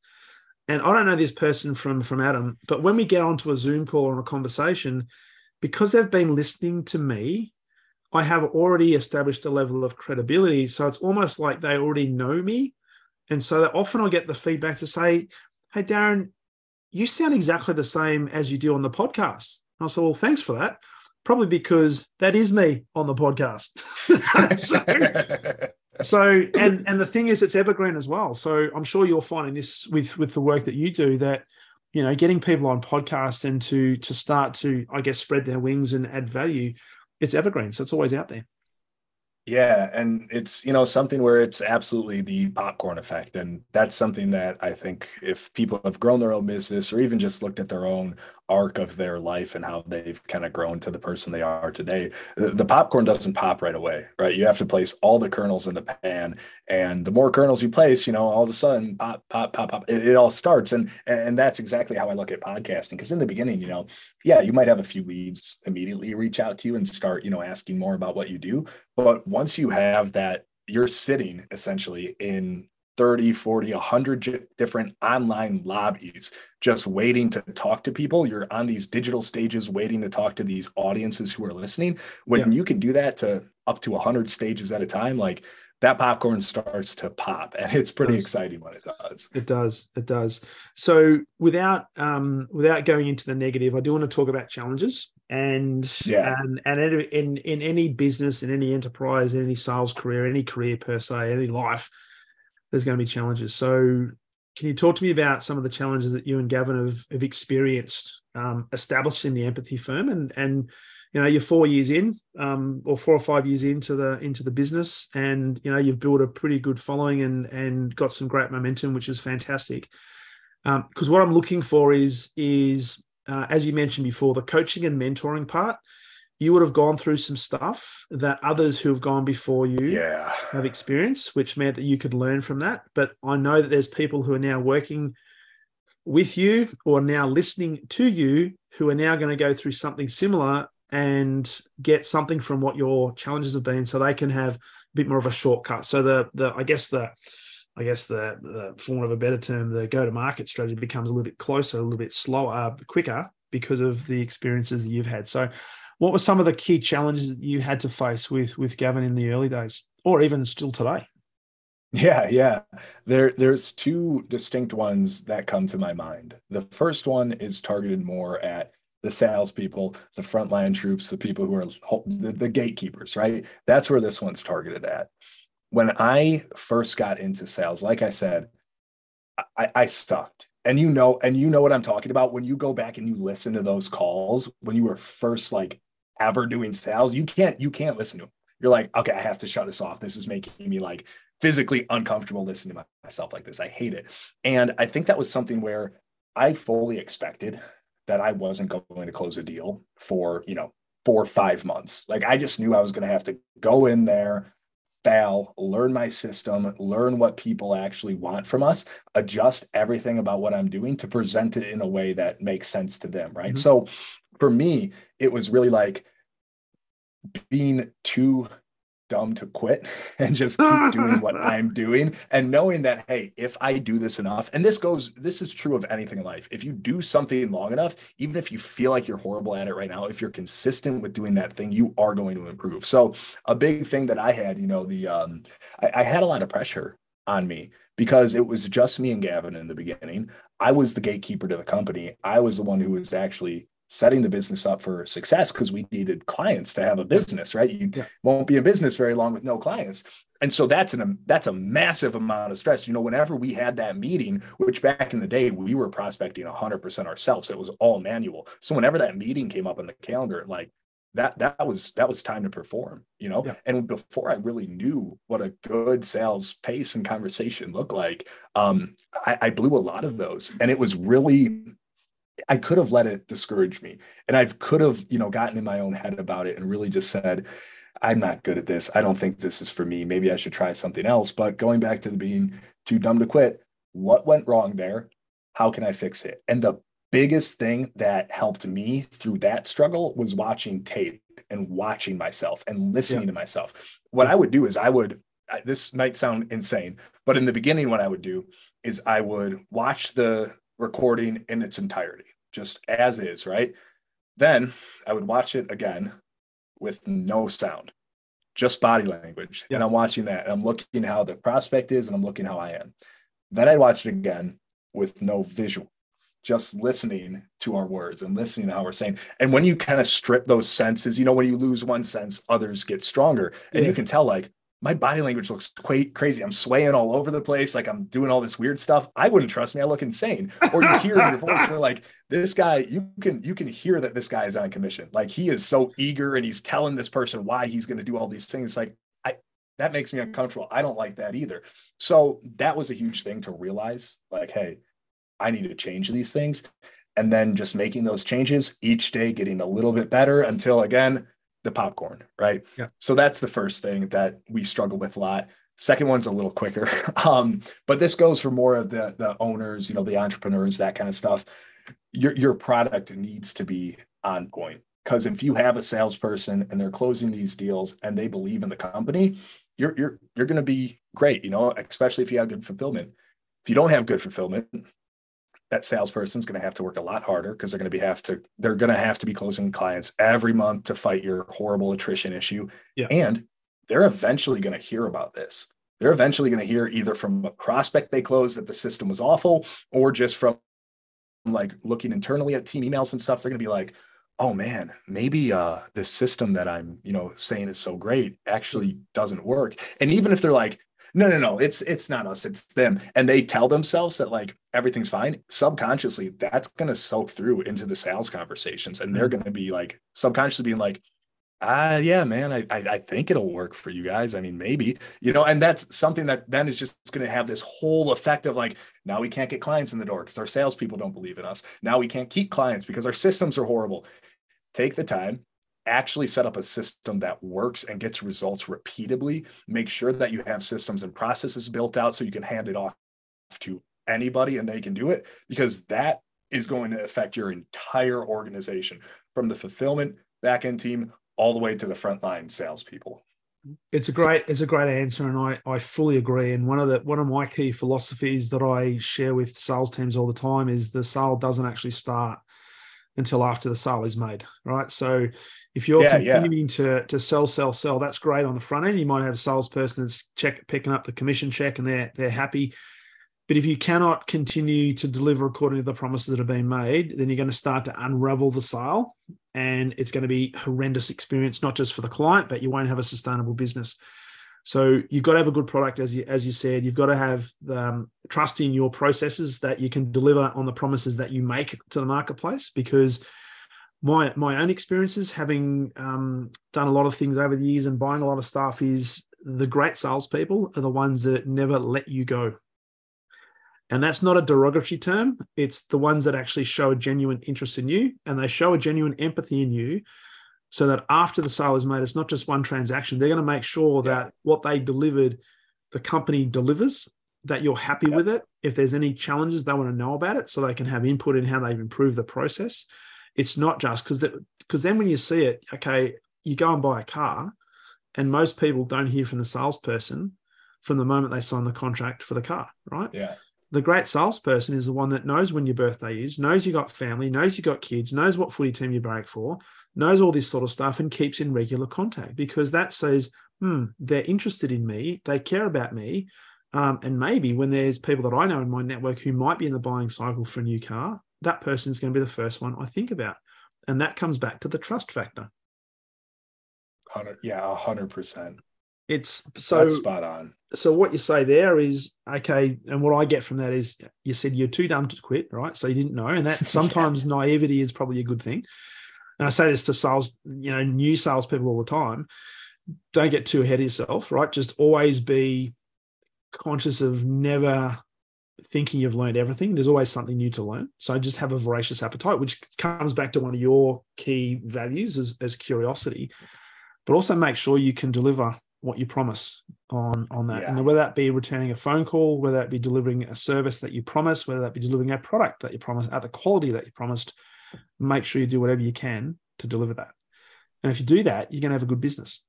And I don't know this person from from Adam, but when we get onto a Zoom call or a conversation, because they've been listening to me, I have already established a level of credibility. So it's almost like they already know me. And so that often I get the feedback to say, Hey, Darren, you sound exactly the same as you do on the podcast. And I said, Well, thanks for that probably because that is me on the podcast. so, [laughs] so, and and the thing is, it's evergreen as well. So I'm sure you're finding this with with the work that you do that you know getting people on podcasts and to to start to I guess spread their wings and add value. It's evergreen, so it's always out there. Yeah, and it's you know something where it's absolutely the popcorn effect, and that's something that I think if people have grown their own business or even just looked at their own arc of their life and how they've kind of grown to the person they are today. The, popcorn doesn't pop right away, right? You have to place all the kernels in the pan, and the more kernels you place, you know, all of a sudden, pop, pop, pop, pop, it, it all starts. And and that's exactly how I look at podcasting. Because in the beginning, you know, yeah, you might have a few leads immediately reach out to you and start, you know, asking more about what you do. But once you have that, you're sitting essentially in 30, 40, 100 different online lobbies just waiting to talk to people. You're on these digital stages waiting to talk to these audiences who are listening. When yeah. you can do that to up to 100 stages at a time, like that popcorn starts to pop and it's pretty it exciting when it does it does it does so without um without going into the negative i do want to talk about challenges and yeah and and in in any business in any enterprise in any sales career any career per se any life there's going to be challenges. So, can you talk to me about some of the challenges that you and Gavin have, have experienced um, establishing the empathy firm and and you know you're four years in um, or four or five years into the into the business and you know you've built a pretty good following and and got some great momentum which is fantastic. Because um, what i'm looking for is is uh, as you mentioned before the coaching and mentoring part you would have gone through some stuff that others who have gone before you yeah. have experienced, which meant that you could learn from that. But I know that there's people who are now working with you or now listening to you who are now going to go through something similar and get something from what your challenges have been so they can have a bit more of a shortcut. So the the I guess the I guess the, the for want of a better term, the go-to-market strategy becomes a little bit closer, a little bit slower, quicker because of the experiences that you've had. So what were some of the key challenges that you had to face with with Gavin in the early days, or even still today? Yeah, yeah. There, there's two distinct ones that come to my mind. The first one is targeted more at the salespeople, the frontline troops, the people who are the, the gatekeepers, right? That's where this one's targeted at. When I first got into sales, like I said, I, I sucked and you know and you know what i'm talking about when you go back and you listen to those calls when you were first like ever doing sales, you can't you can't listen to them. You're like, okay, I have to shut this off. This is making me like physically uncomfortable listening to myself like this. I hate it. And I think that was something where I fully expected that I wasn't going to close a deal for, you know, four or five months. Like I just knew I was going to have to go in there, fail, learn my system, learn what people actually want from us, adjust everything about what I'm doing to present it in a way that makes sense to them. Right. Mm-hmm. So for me, it was really like being too dumb to quit [laughs] and just keep doing what [laughs] I'm doing and knowing that hey if I do this enough and this goes this is true of anything in life. If you do something long enough even if you feel like you're horrible at it right now if you're consistent with doing that thing you are going to improve. So a big thing that I had you know the um I, I had a lot of pressure on me because it was just me and Gavin in the beginning. I was the gatekeeper to the company. I was the one who was actually setting the business up for success because we needed clients to have a business, right? You yeah. won't be in business very long with no clients. And so that's an that's a massive amount of stress. You know, whenever we had that meeting, which back in the day we were prospecting 100% ourselves, it was all manual. So whenever that meeting came up on the calendar, like that that was that was time to perform you know yeah. and before i really knew what a good sales pace and conversation looked like um I, I blew a lot of those and it was really I could have let it discourage me. And I've could have, you know, gotten in my own head about it and really just said, I'm not good at this. I don't think this is for me. Maybe I should try something else. But going back to the being too dumb to quit, what went wrong there? How can I fix it? And the biggest thing that helped me through that struggle was watching tape and watching myself and listening yeah. to myself. What I would do is I would, this might sound insane, but in the beginning, what I would do is I would watch the recording in its entirety, just as is, right? Then I would watch it again with no sound, just body language. Yeah. And I'm watching that and I'm looking how the prospect is and I'm looking how I am. Then I'd watch it again with no visual, just listening to our words and listening to how we're saying. And when you kind of strip those senses, you know, when you lose one sense, others get stronger. And yeah. you can tell, like, my body language looks quite crazy. I'm swaying all over the place, like I'm doing all this weird stuff. I wouldn't trust me. I look insane. Or you hear in your [laughs] voice, you're like, this guy, you can you can hear that this guy is on commission. Like he is so eager and he's telling this person why he's going to do all these things. Like I that makes me uncomfortable. I don't like that either. So that was a huge thing to realize. Like, hey, I need to change these things. and then just making those changes each day, getting a little bit better until again, the popcorn, right? Yeah. So that's the first thing that we struggle with a lot. Second one's a little quicker. [laughs] Um, but this goes for more of the the owners, you know, the entrepreneurs, that kind of stuff. Your your product needs to be on point. Because if you have a salesperson and they're closing these deals and they believe in the company, you're you're you're going to be great. You know, especially if you have good fulfillment. If you don't have good fulfillment, that salesperson's going to have to work a lot harder because they're going to be have to they're going to have to be closing clients every month to fight your horrible attrition issue. Yeah. And they're eventually going to hear about this. They're eventually going to hear either from a prospect they closed that the system was awful, or just from like looking internally at team emails and stuff. They're going to be like, oh man, maybe uh this system that I'm, you know, saying is so great actually doesn't work. And even if they're like, no, no, no, it's it's not us, it's them. And they tell themselves that like everything's fine. Subconsciously, that's gonna soak through into the sales conversations. And they're gonna be like subconsciously being like, ah, yeah, man, I, I I think it'll work for you guys. I mean, maybe, you know, and that's something that then is just gonna have this whole effect of like, now we can't get clients in the door because our salespeople don't believe in us. Now we can't keep clients because our systems are horrible. Take the time, actually set up a system that works and gets results repeatably. Make sure that you have systems and processes built out so you can hand it off to anybody and they can do it because that is going to affect your entire organization from the fulfillment backend team all the way to the frontline salespeople. It's a great, it's a great answer, and I, I fully agree. And one of the one of my key philosophies that I share with sales teams all the time is the sale doesn't actually start until after the sale is made, right? So if you're Yeah, yeah. continuing to to sell, sell, sell, that's great on the front end. You might have a salesperson that's check picking up the commission check and they're they're happy. But if you cannot continue to deliver according to the promises that have been made, then you're going to start to unravel the sale and it's going to be horrendous experience, not just for the client, but you won't have a sustainable business. So you've got to have a good product, as you as you said. You've got to have um, trust in your processes that you can deliver on the promises that you make to the marketplace. Because my my own experiences, having um, done a lot of things over the years and buying a lot of stuff, is the great salespeople are the ones that never let you go. And that's not a derogatory term. It's the ones that actually show a genuine interest in you and they show a genuine empathy in you so that after the sale is made, it's not just one transaction. They're going to make sure Yeah. that what they delivered, the company delivers, that you're happy Yeah. with it. If there's any challenges, they want to know about it so they can have input in how they've improved the process. It's not just because because then when you see it, okay, you go and buy a car, and most people don't hear from the salesperson from the moment they sign the contract for the car, right? Yeah. the great salesperson is the one that knows when your birthday is, knows you got family, knows you got kids, knows what footy team you break for, knows all this sort of stuff, and keeps in regular contact because that says, hmm, they're interested in me, they care about me. Um, and maybe when there's people that I know in my network who might be in the buying cycle for a new car, that person's going to be the first one I think about. And that comes back to the trust factor. Hundred, yeah, a hundred percent. It's so That's spot on. so what you say there is okay and what i get from that is you said you're too dumb to quit right so you didn't know and that [laughs] sometimes naivety is probably a good thing and i say this to sales you know new salespeople all the time don't get too ahead of yourself right? Just always be conscious of never thinking you've learned everything. There's always something new to learn. So just have a voracious appetite which comes back to one of your key values as, as curiosity. But also make sure you can deliver what you promise on on that. Yeah. and whether that be returning a phone call whether that be delivering a service that you promised whether that be delivering a product that you promised at the quality that you promised make sure you do whatever you can to deliver that and if you do that you're going to have a good business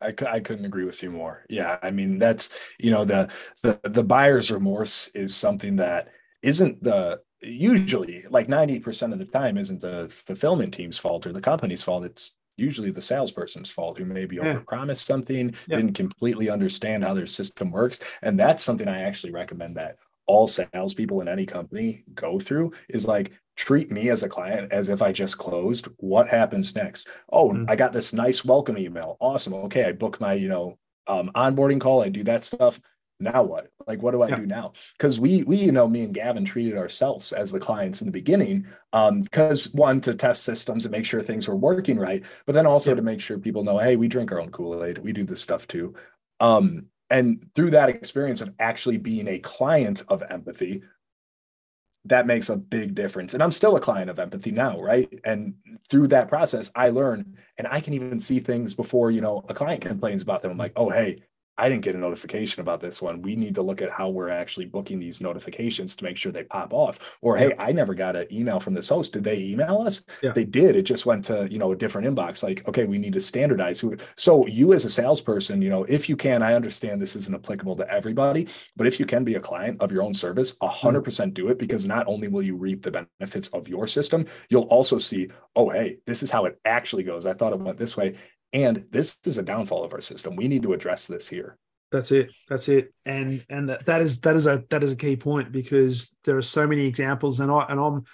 I, I couldn't agree with you more. Yeah, I mean that's you know the the the buyer's remorse is something that isn't the usually like 90% of the time isn't the fulfillment team's fault or the company's fault. It's usually the salesperson's fault who maybe Yeah. overpromised something, Yeah. didn't completely understand how their system works. And that's something I actually recommend that all salespeople in any company go through is like treat me as a client as if I just closed. What happens next? Oh, Mm. I got this nice welcome email. Awesome. Okay, I book my, you know, um, onboarding call. I do that stuff. Now what? Like, what do I Yeah. do now? Because we, we, you know, me and Gavin treated ourselves as the clients in the beginning. Um, because one to test systems and make sure things were working right, but then also Yeah. to make sure people know, hey, we drink our own Kool Aid. We do this stuff too. Um, and through that experience of actually being a client of empathy, that makes a big difference. And I'm still a client of empathy now, right? And through that process, I learn and I can even see things before, you know, a client complains about them. I'm like, oh, hey, I didn't get a notification about this one. We need to look at how we're actually booking these notifications to make sure they pop off. Or hey, I never got an email from this host. Did they email us? Yeah. They did. It just went to you know a different inbox. Like okay, we need to standardize who. So you as a salesperson, you know, if you can, I understand this isn't applicable to everybody, but if you can be a client of your own service, a mm-hmm. hundred percent do it because not only will you reap the benefits of your system, you'll also see, oh hey, this is how it actually goes. I thought it went this way, and this is a downfall of our system. We need to address this here. That's it. That's it. And and that, that is that is a that is a key point because there are so many examples, and I and I'm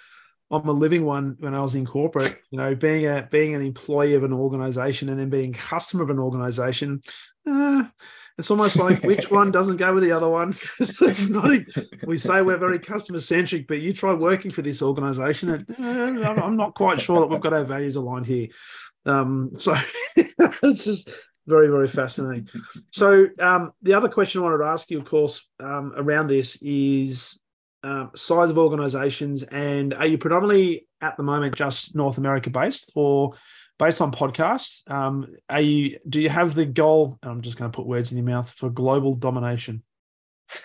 I'm a living one when I was in corporate. You know, being a being an employee of an organization and then being customer of an organization. Uh, it's almost like [laughs] which one doesn't go with the other one [laughs] it's not we say we're very customer centric but you try working for this organization and uh, i'm not quite sure that we've got our values aligned here um, so [laughs] it's just very, very fascinating. So, um, the other question I wanted to ask you, of course, um, around this is um, size of organizations, and are you predominantly at the moment just North America based, or based on podcasts? Um, are you? Do you have the goal? I'm just going to put words in your mouth for global domination.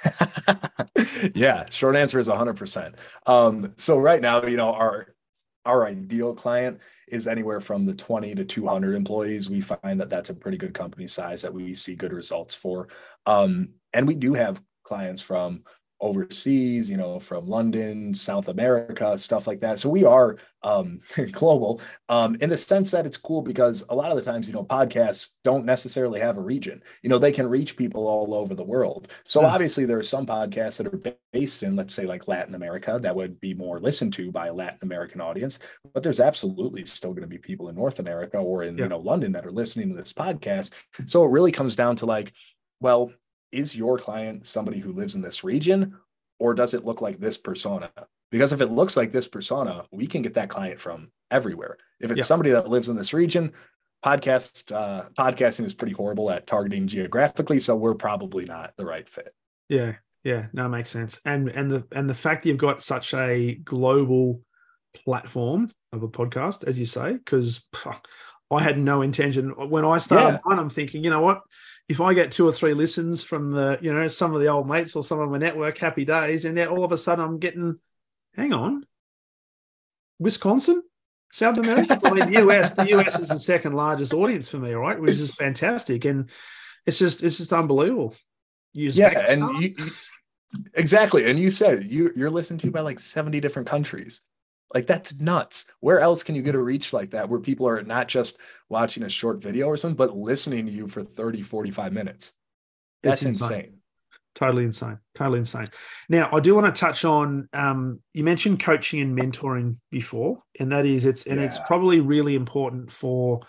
[laughs] yeah, short answer is 100%. Um, so right now, you know, our our ideal client is anywhere from the 20 to 200 employees. We find that that's a pretty good company size that we see good results for. Um, and we do have clients from overseas, you know, from London, South America, stuff like that. So we are um, [laughs] global um, in the sense that it's cool because a lot of the times, you know, podcasts don't necessarily have a region. You know, they can reach people all over the world. So mm. obviously, there are some podcasts that are based in, let's say, like Latin America that would be more listened to by a Latin American audience. But there's absolutely still going to be people in North America or in, yeah. you know, London that are listening to this podcast. So it really comes down to like, well, is your client somebody who lives in this region or does it look like this persona? Because if it looks like this persona, we can get that client from everywhere. If it's yeah. somebody that lives in this region, podcast uh, podcasting is pretty horrible at targeting geographically, so we're probably not the right fit. Yeah, yeah, no, makes sense. And and the and the fact that you've got such a global platform of a podcast, as you say, because I had no intention when I started yeah. one. I'm thinking, you know what? If I get two or three listens from the, you know, some of the old mates or some of my network, happy days, and then all of a sudden I'm getting, hang on, Wisconsin, South America, I mean, the US. The US is the second largest audience for me, right? Which is fantastic, and it's just it's just unbelievable. Use yeah, and you, exactly, and you said you you're listened to by like seventy different countries. Like that's nuts. Where else can you get a reach like that where people are not just watching a short video or something, but listening to you for 30, 45 minutes? That's insane. insane. Totally insane. Totally insane. Now, I do want to touch on um, you mentioned coaching and mentoring before, and that is it's and yeah. it's probably really important for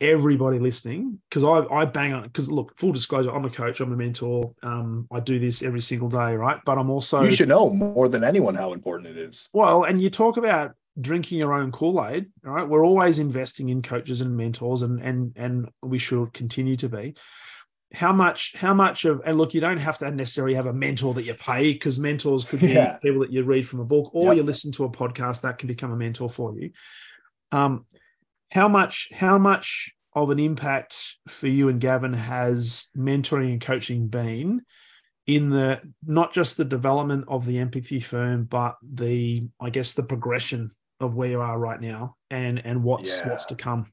everybody listening because I, I bang on because look full disclosure i'm a coach i'm a mentor um, i do this every single day right? But i'm also you should know more than anyone how important it is. Well and you talk about drinking your own kool-aid right? We're always investing in coaches and mentors and and and we should continue to be. How much how much of and look you don't have to necessarily have a mentor that you pay because mentors could be yeah. people that you read from a book or yep. you listen to a podcast that can become a mentor for you. Um how much how much of an impact for you and Gavin has mentoring and coaching been in the not just the development of the empathy firm, but the I guess the progression of where you are right now and and what's yeah. what's to come.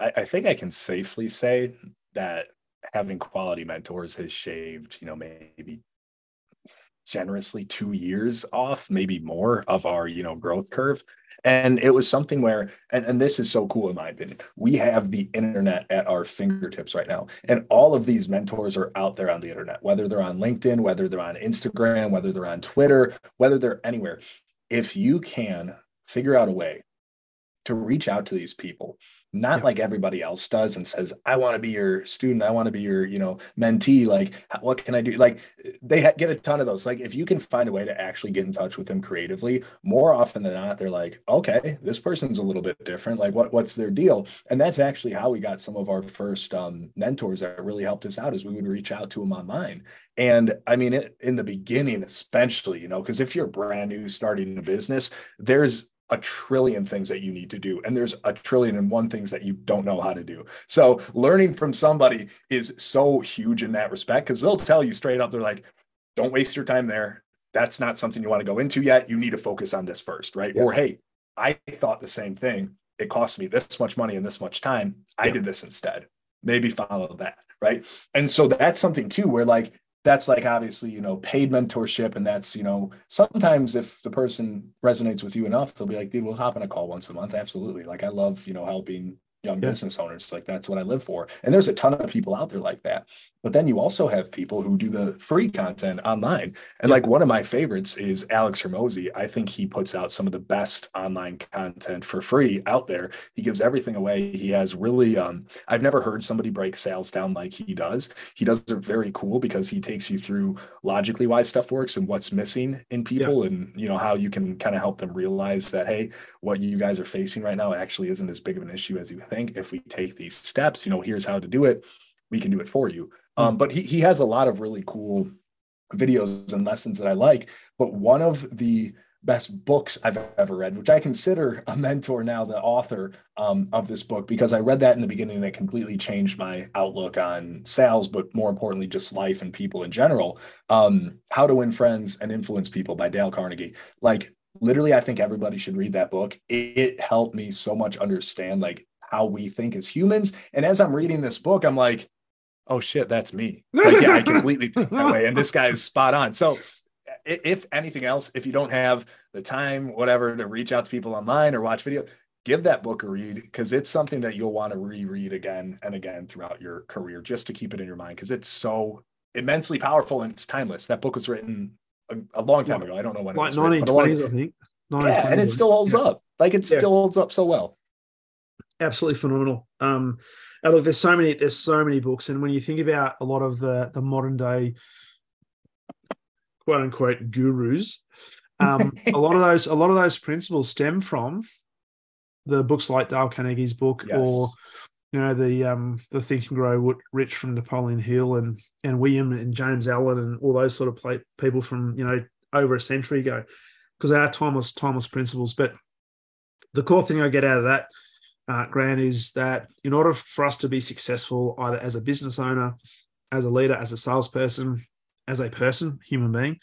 I, I think I can safely say that having quality mentors has shaved, you know, maybe generously two years off, maybe more of our, you know, growth curve. And it was something where, and, and this is so cool in my opinion, we have the internet at our fingertips right now. And all of these mentors are out there on the internet, whether they're on LinkedIn, whether they're on Instagram, whether they're on Twitter, whether they're anywhere. If you can figure out a way to reach out to these people not like everybody else does and says, I want to be your student. I want to be your, you know, mentee. Like, what can I do? Like, they ha- get a ton of those. Like, if you can find a way to actually get in touch with them creatively, more often than not, they're like, okay, this person's a little bit different. Like, what what's their deal? And that's actually how we got some of our first um, mentors that really helped us out. Is we would reach out to them online. And I mean, it, in the beginning, especially, you know, because if you're brand new starting a business, there's a trillion things that you need to do and there's a trillion and one things that you don't know how to do. So learning from somebody is so huge in that respect because they'll tell you straight up they're like don't waste your time there. That's not something you want to go into yet. You need to focus on this first right? Yeah. or hey i thought the same thing. It cost me this much money and this much time. I did this instead. Maybe follow that right? And so that's something too where like that's like obviously you know paid mentorship and that's you know sometimes if the person resonates with you enough they'll be like dude we'll hop on a call once a month. Absolutely. Like i love you know helping young yeah. business owners like that's what i live for and there's a ton of people out there like that but then you also have people who do the free content online. And yeah. like one of my favorites is Alex Hormozi. I think he puts out some of the best online content for free out there. He gives everything away. He has really um I've never heard somebody break sales down like he does. He does it very cool because he takes you through logically why stuff works and what's missing in people yeah. and you know how you can kind of help them realize that hey, what you guys are facing right now actually isn't as big of an issue as you think if we take these steps, you know, here's how to do it. We can do it for you um, but he, he has a lot of really cool videos and lessons that I like. But one of the best books I've ever read, which I consider a mentor now, the author um, of this book, because I read that in the beginning and it completely changed my outlook on sales, but more importantly, just life and people in general. Um, How to Win Friends and Influence People by Dale Carnegie. Like, literally, I think everybody should read that book. It, it helped me so much understand like how we think as humans. And as I'm reading this book, I'm like, oh shit, that's me. Like, yeah, I completely [laughs] think that way. And this guy is spot on. So if anything else, if you don't have the time, whatever, to reach out to people online or watch video, give that book a read because it's something that you'll want to reread again and again throughout your career just to keep it in your mind because it's so immensely powerful and it's timeless. That book was written a, a long time ago. I don't know when like it was 1920s, I think. Yeah, and it still holds yeah. up. Like it yeah. still holds up so well. Absolutely phenomenal. Um, and look, there's so many, there's so many books, and when you think about a lot of the the modern day quote unquote gurus, um, [laughs] a lot of those, a lot of those principles stem from the books like Dale Carnegie's book, yes. or you know the um the Think and Grow Rich from Napoleon Hill, and and William and James Allen, and all those sort of play, people from you know over a century ago, because they are timeless timeless principles. But the core thing I get out of that uh, Grant, is that in order for us to be successful, either as a business owner, as a leader, as a salesperson, as a person, human being,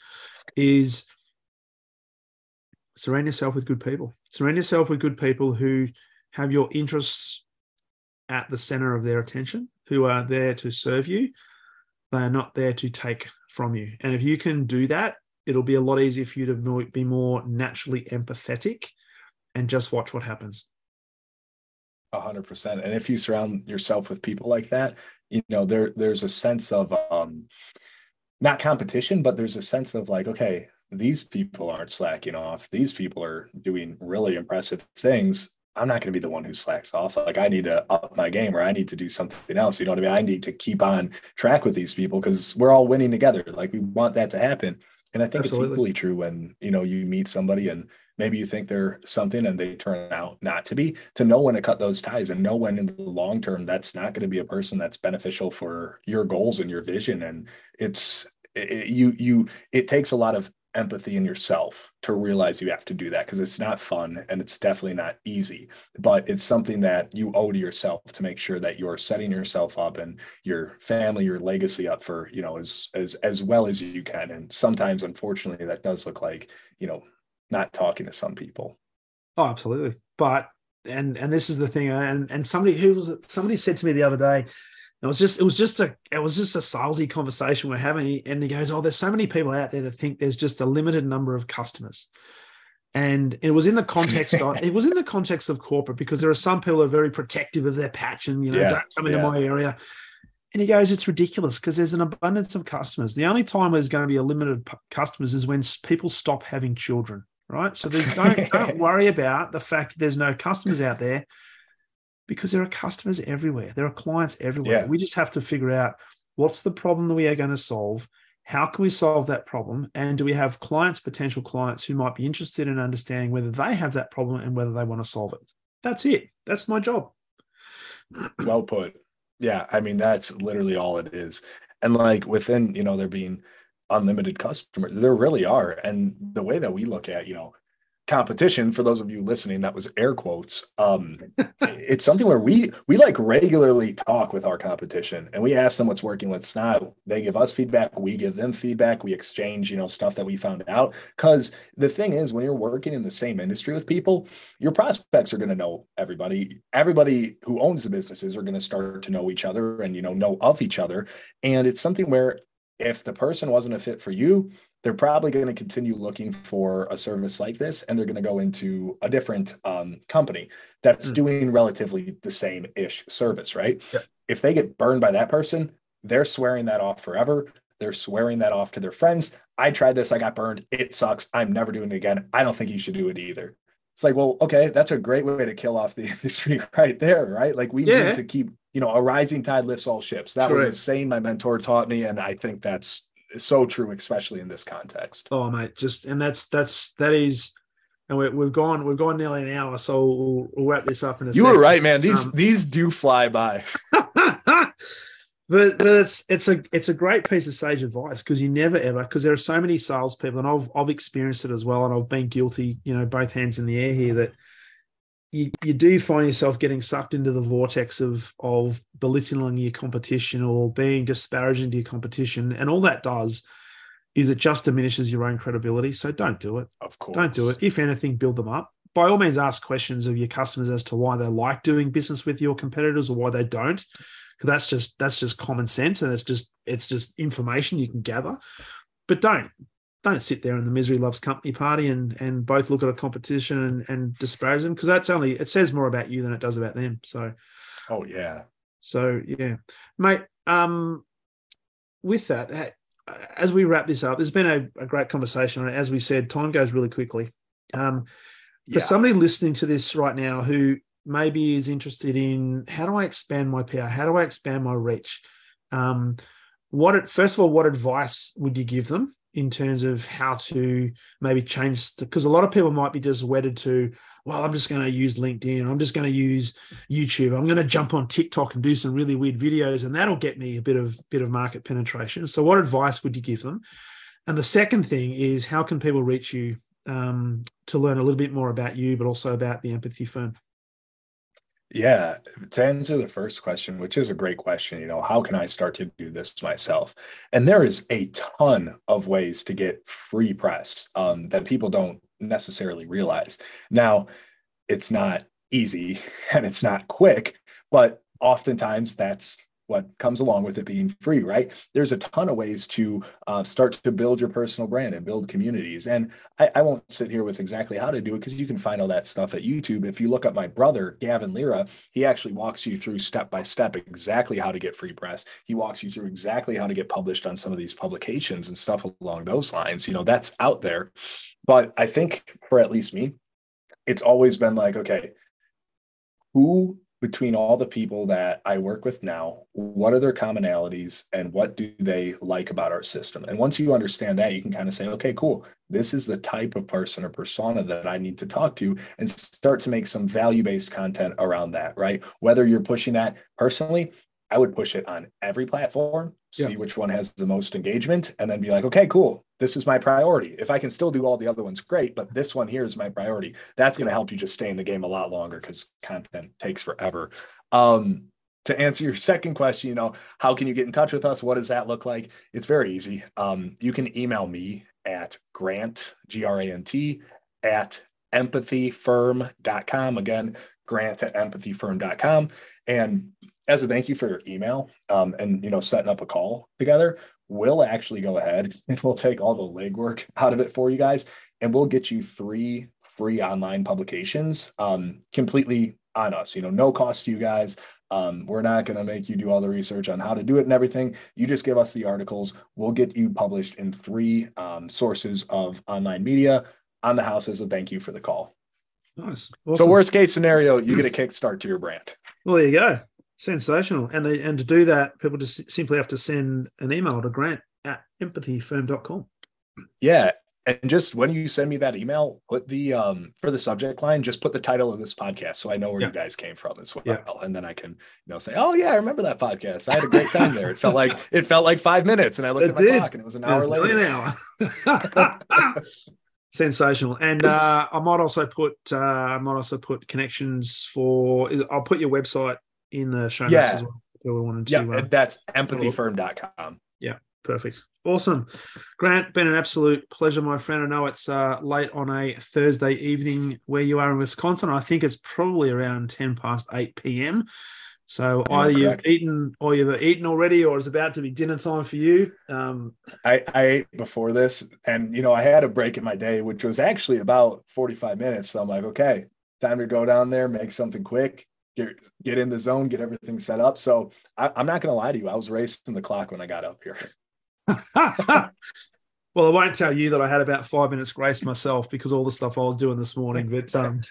is surround yourself with good people. Surround yourself with good people who have your interests at the center of their attention, who are there to serve you. They are not there to take from you. And if you can do that, it'll be a lot easier for you to be more naturally empathetic and just watch what happens hundred percent. And if you surround yourself with people like that, you know, there there's a sense of um not competition, but there's a sense of like, okay, these people aren't slacking off. These people are doing really impressive things. I'm not going to be the one who slacks off. Like I need to up my game or I need to do something else. You know what I mean? I need to keep on track with these people because we're all winning together. Like we want that to happen. And I think Absolutely. it's equally true when, you know, you meet somebody and maybe you think they're something and they turn out not to be. To know when to cut those ties and know when in the long term that's not going to be a person that's beneficial for your goals and your vision. And it's it, you you it takes a lot of empathy in yourself to realize you have to do that because it's not fun and it's definitely not easy. But it's something that you owe to yourself to make sure that you're setting yourself up and your family your legacy up for you know as as as well as you can. And sometimes unfortunately that does look like you know not talking to some people. Oh, absolutely. But and and this is the thing, and and somebody who was somebody said to me the other day, it was just it was just a it was just a salesy conversation we're having, and he goes, "Oh, there's so many people out there that think there's just a limited number of customers." And it was in the context of [laughs] it was in the context of corporate because there are some people who are very protective of their patch and you know yeah, don't come into yeah. my area. And he goes, it's ridiculous because there's an abundance of customers. The only time there's going to be a limited customers is when people stop having children right? So they don't don't [laughs] worry about the fact there's no customers out there. because there are customers everywhere. There are clients everywhere. Yeah. We just have to figure out what's the problem that we are going to solve. How can we solve that problem? And do we have clients, potential clients who might be interested in understanding whether they have that problem and whether they want to solve it? That's it. That's my job. [clears throat] well put. Yeah. I mean, that's literally all it is. And like within, you know, there being unlimited customers, there really are. And the way that we look at, you know, competition for those of you listening that was air quotes um [laughs] it's something where we we like regularly talk with our competition and we ask them what's working what's not. They give us feedback we give them feedback we exchange you know stuff that we found out. Because the thing is when you're working in the same industry with people your prospects are going to know everybody. Everybody who owns the businesses are going to start to know each other and you know know of each other. And it's something where if the person wasn't a fit for you they're probably going to continue looking for a service like this and they're going to go into a different um, company that's mm. doing relatively the same ish service right? Yeah. if they get burned by that person they're swearing that off forever. They're swearing that off to their friends. I tried this i got burned. It sucks. I'm never doing it again. I don't think you should do it either it's like well okay that's a great way to kill off the [laughs] industry right there right like we yeah. need to keep you know a rising tide lifts all ships that Correct. was a saying my mentor taught me and i think that's so true, especially in this context. Oh, mate, just and that's that's that is, and we, have gone we've gone nearly an hour, so we'll, we'll wrap this up in a. You second. were right, man. These um, these do fly by. [laughs] but but it's it's a it's a great piece of sage advice because you never ever because there are so many salespeople, and I've I've experienced it as well, and I've been guilty, you know, both hands in the air here that you, you do find yourself getting sucked into the vortex of of belittling your competition or being disparaging to your competition, and all that does is it just diminishes your own credibility. So don't do it. Of course, don't do it. If anything, build them up. By all means, ask questions of your customers as to why they like doing business with your competitors or why they don't. Because that's just that's just common sense, and it's just it's just information you can gather. But don't don't sit there in the misery loves company party and and both look at a competition and, and disparage them because that's only it says more about you than it does about them. So, oh yeah, so yeah, mate. Um, with that, as we wrap this up, there's been a, a great conversation. As we said, time goes really quickly. Um, for yeah. somebody listening to this right now who maybe is interested in how do I expand my PR? How do I expand my reach? Um, what first of all, what advice would you give them? in terms of how to maybe change because a lot of people might be just wedded to well i'm just going to use linkedin i'm just going to use youtube i'm going to jump on tiktok and do some really weird videos and that'll get me a bit of bit of market penetration so what advice would you give them and the second thing is how can people reach you um, to learn a little bit more about you but also about the empathy firm yeah, to answer the first question, which is a great question, you know, how can I start to do this myself? And there is a ton of ways to get free press um, that people don't necessarily realize. Now, it's not easy [laughs] and it's not quick, but oftentimes that's what comes along with it being free, right? There's a ton of ways to uh, start to build your personal brand and build communities. And I, I won't sit here with exactly how to do it because you can find all that stuff at YouTube. If you look up my brother, Gavin Lira, he actually walks you through step by step exactly how to get free press. He walks you through exactly how to get published on some of these publications and stuff along those lines. You know, that's out there. But I think for at least me, it's always been like, okay, who between all the people that I work with now, what are their commonalities and what do they like about our system? And once you understand that, you can kind of say, okay, cool. This is the type of person or persona that I need to talk to and start to make some value based content around that, right? Whether you're pushing that personally, I would push it on every platform, yes. see which one has the most engagement, and then be like, okay, cool. This is my priority. If I can still do all the other ones, great. But this one here is my priority. That's going to help you just stay in the game a lot longer because content takes forever. Um, to answer your second question, you know, how can you get in touch with us? What does that look like? It's very easy. Um, you can email me at grant, G R A N T, at empathyfirm.com. Again, grant at empathyfirm.com. And as a thank you for your email um, and you know setting up a call together. We'll actually go ahead [laughs] and we'll take all the legwork out of it for you guys and we'll get you three free online publications um, completely on us you know no cost to you guys. Um, we're not going to make you do all the research on how to do it and everything. You just give us the articles. We'll get you published in three um, sources of online media. On the house as a thank you for the call. Nice. Awesome. so worst case scenario you get a kickstart to your brand. Well, there you go. Sensational. And they, and to do that, people just simply have to send an email to grant at empathyfirm.com. Yeah. And just when you send me that email, put the um for the subject line, just put the title of this podcast so I know where Yeah. you guys came from as well. Yeah. And then I can, you know, say, Oh yeah, I remember that podcast. I had a great time there. It felt like it felt like five minutes. And I looked It at my did. clock and it was an hour It's nearly later. an hour. [laughs] Sensational. And uh, I might also put uh, I might also put connections for I'll put your website in the show notes Yeah. as well. If wanted to Yeah, uh, that's empathyfirm.com. Yeah, perfect. Awesome. Grant, been an absolute pleasure, my friend. I know it's uh, late on a Thursday evening where you are in Wisconsin. I think it's probably around 10 past 8 p.m. So either you've eaten or you've eaten already or it's about to be dinner time for you. Um, I, I ate before this and you know I had a break in my day, which was actually about 45 minutes. So I'm like, okay, time to go down there, make something quick, get get in the zone, get everything set up. So I, I'm not gonna lie to you, I was racing the clock when I got up here. [laughs] well, I won't tell you that I had about five minutes grace myself because all the stuff I was doing this morning. But um,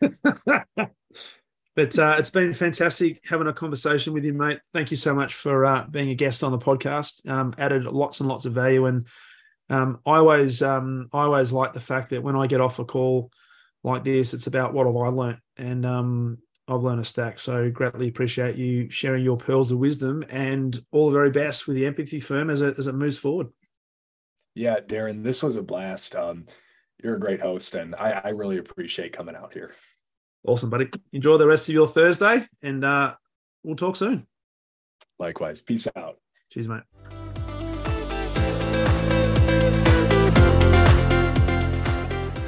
[laughs] but uh, it's been fantastic having a conversation with you, mate. Thank you so much for uh, being a guest on the podcast. Um, added lots and lots of value, and um, I always um, I always like the fact that when I get off a call like this, it's about what have I learned, and um, I've learned a stack. So greatly appreciate you sharing your pearls of wisdom, and all the very best with the empathy firm as it as it moves forward. Yeah, Darren, this was a blast. Um, you're a great host, and I, I really appreciate coming out here. Awesome, buddy. Enjoy the rest of your Thursday, and uh, we'll talk soon. Likewise, peace out. Cheers, mate.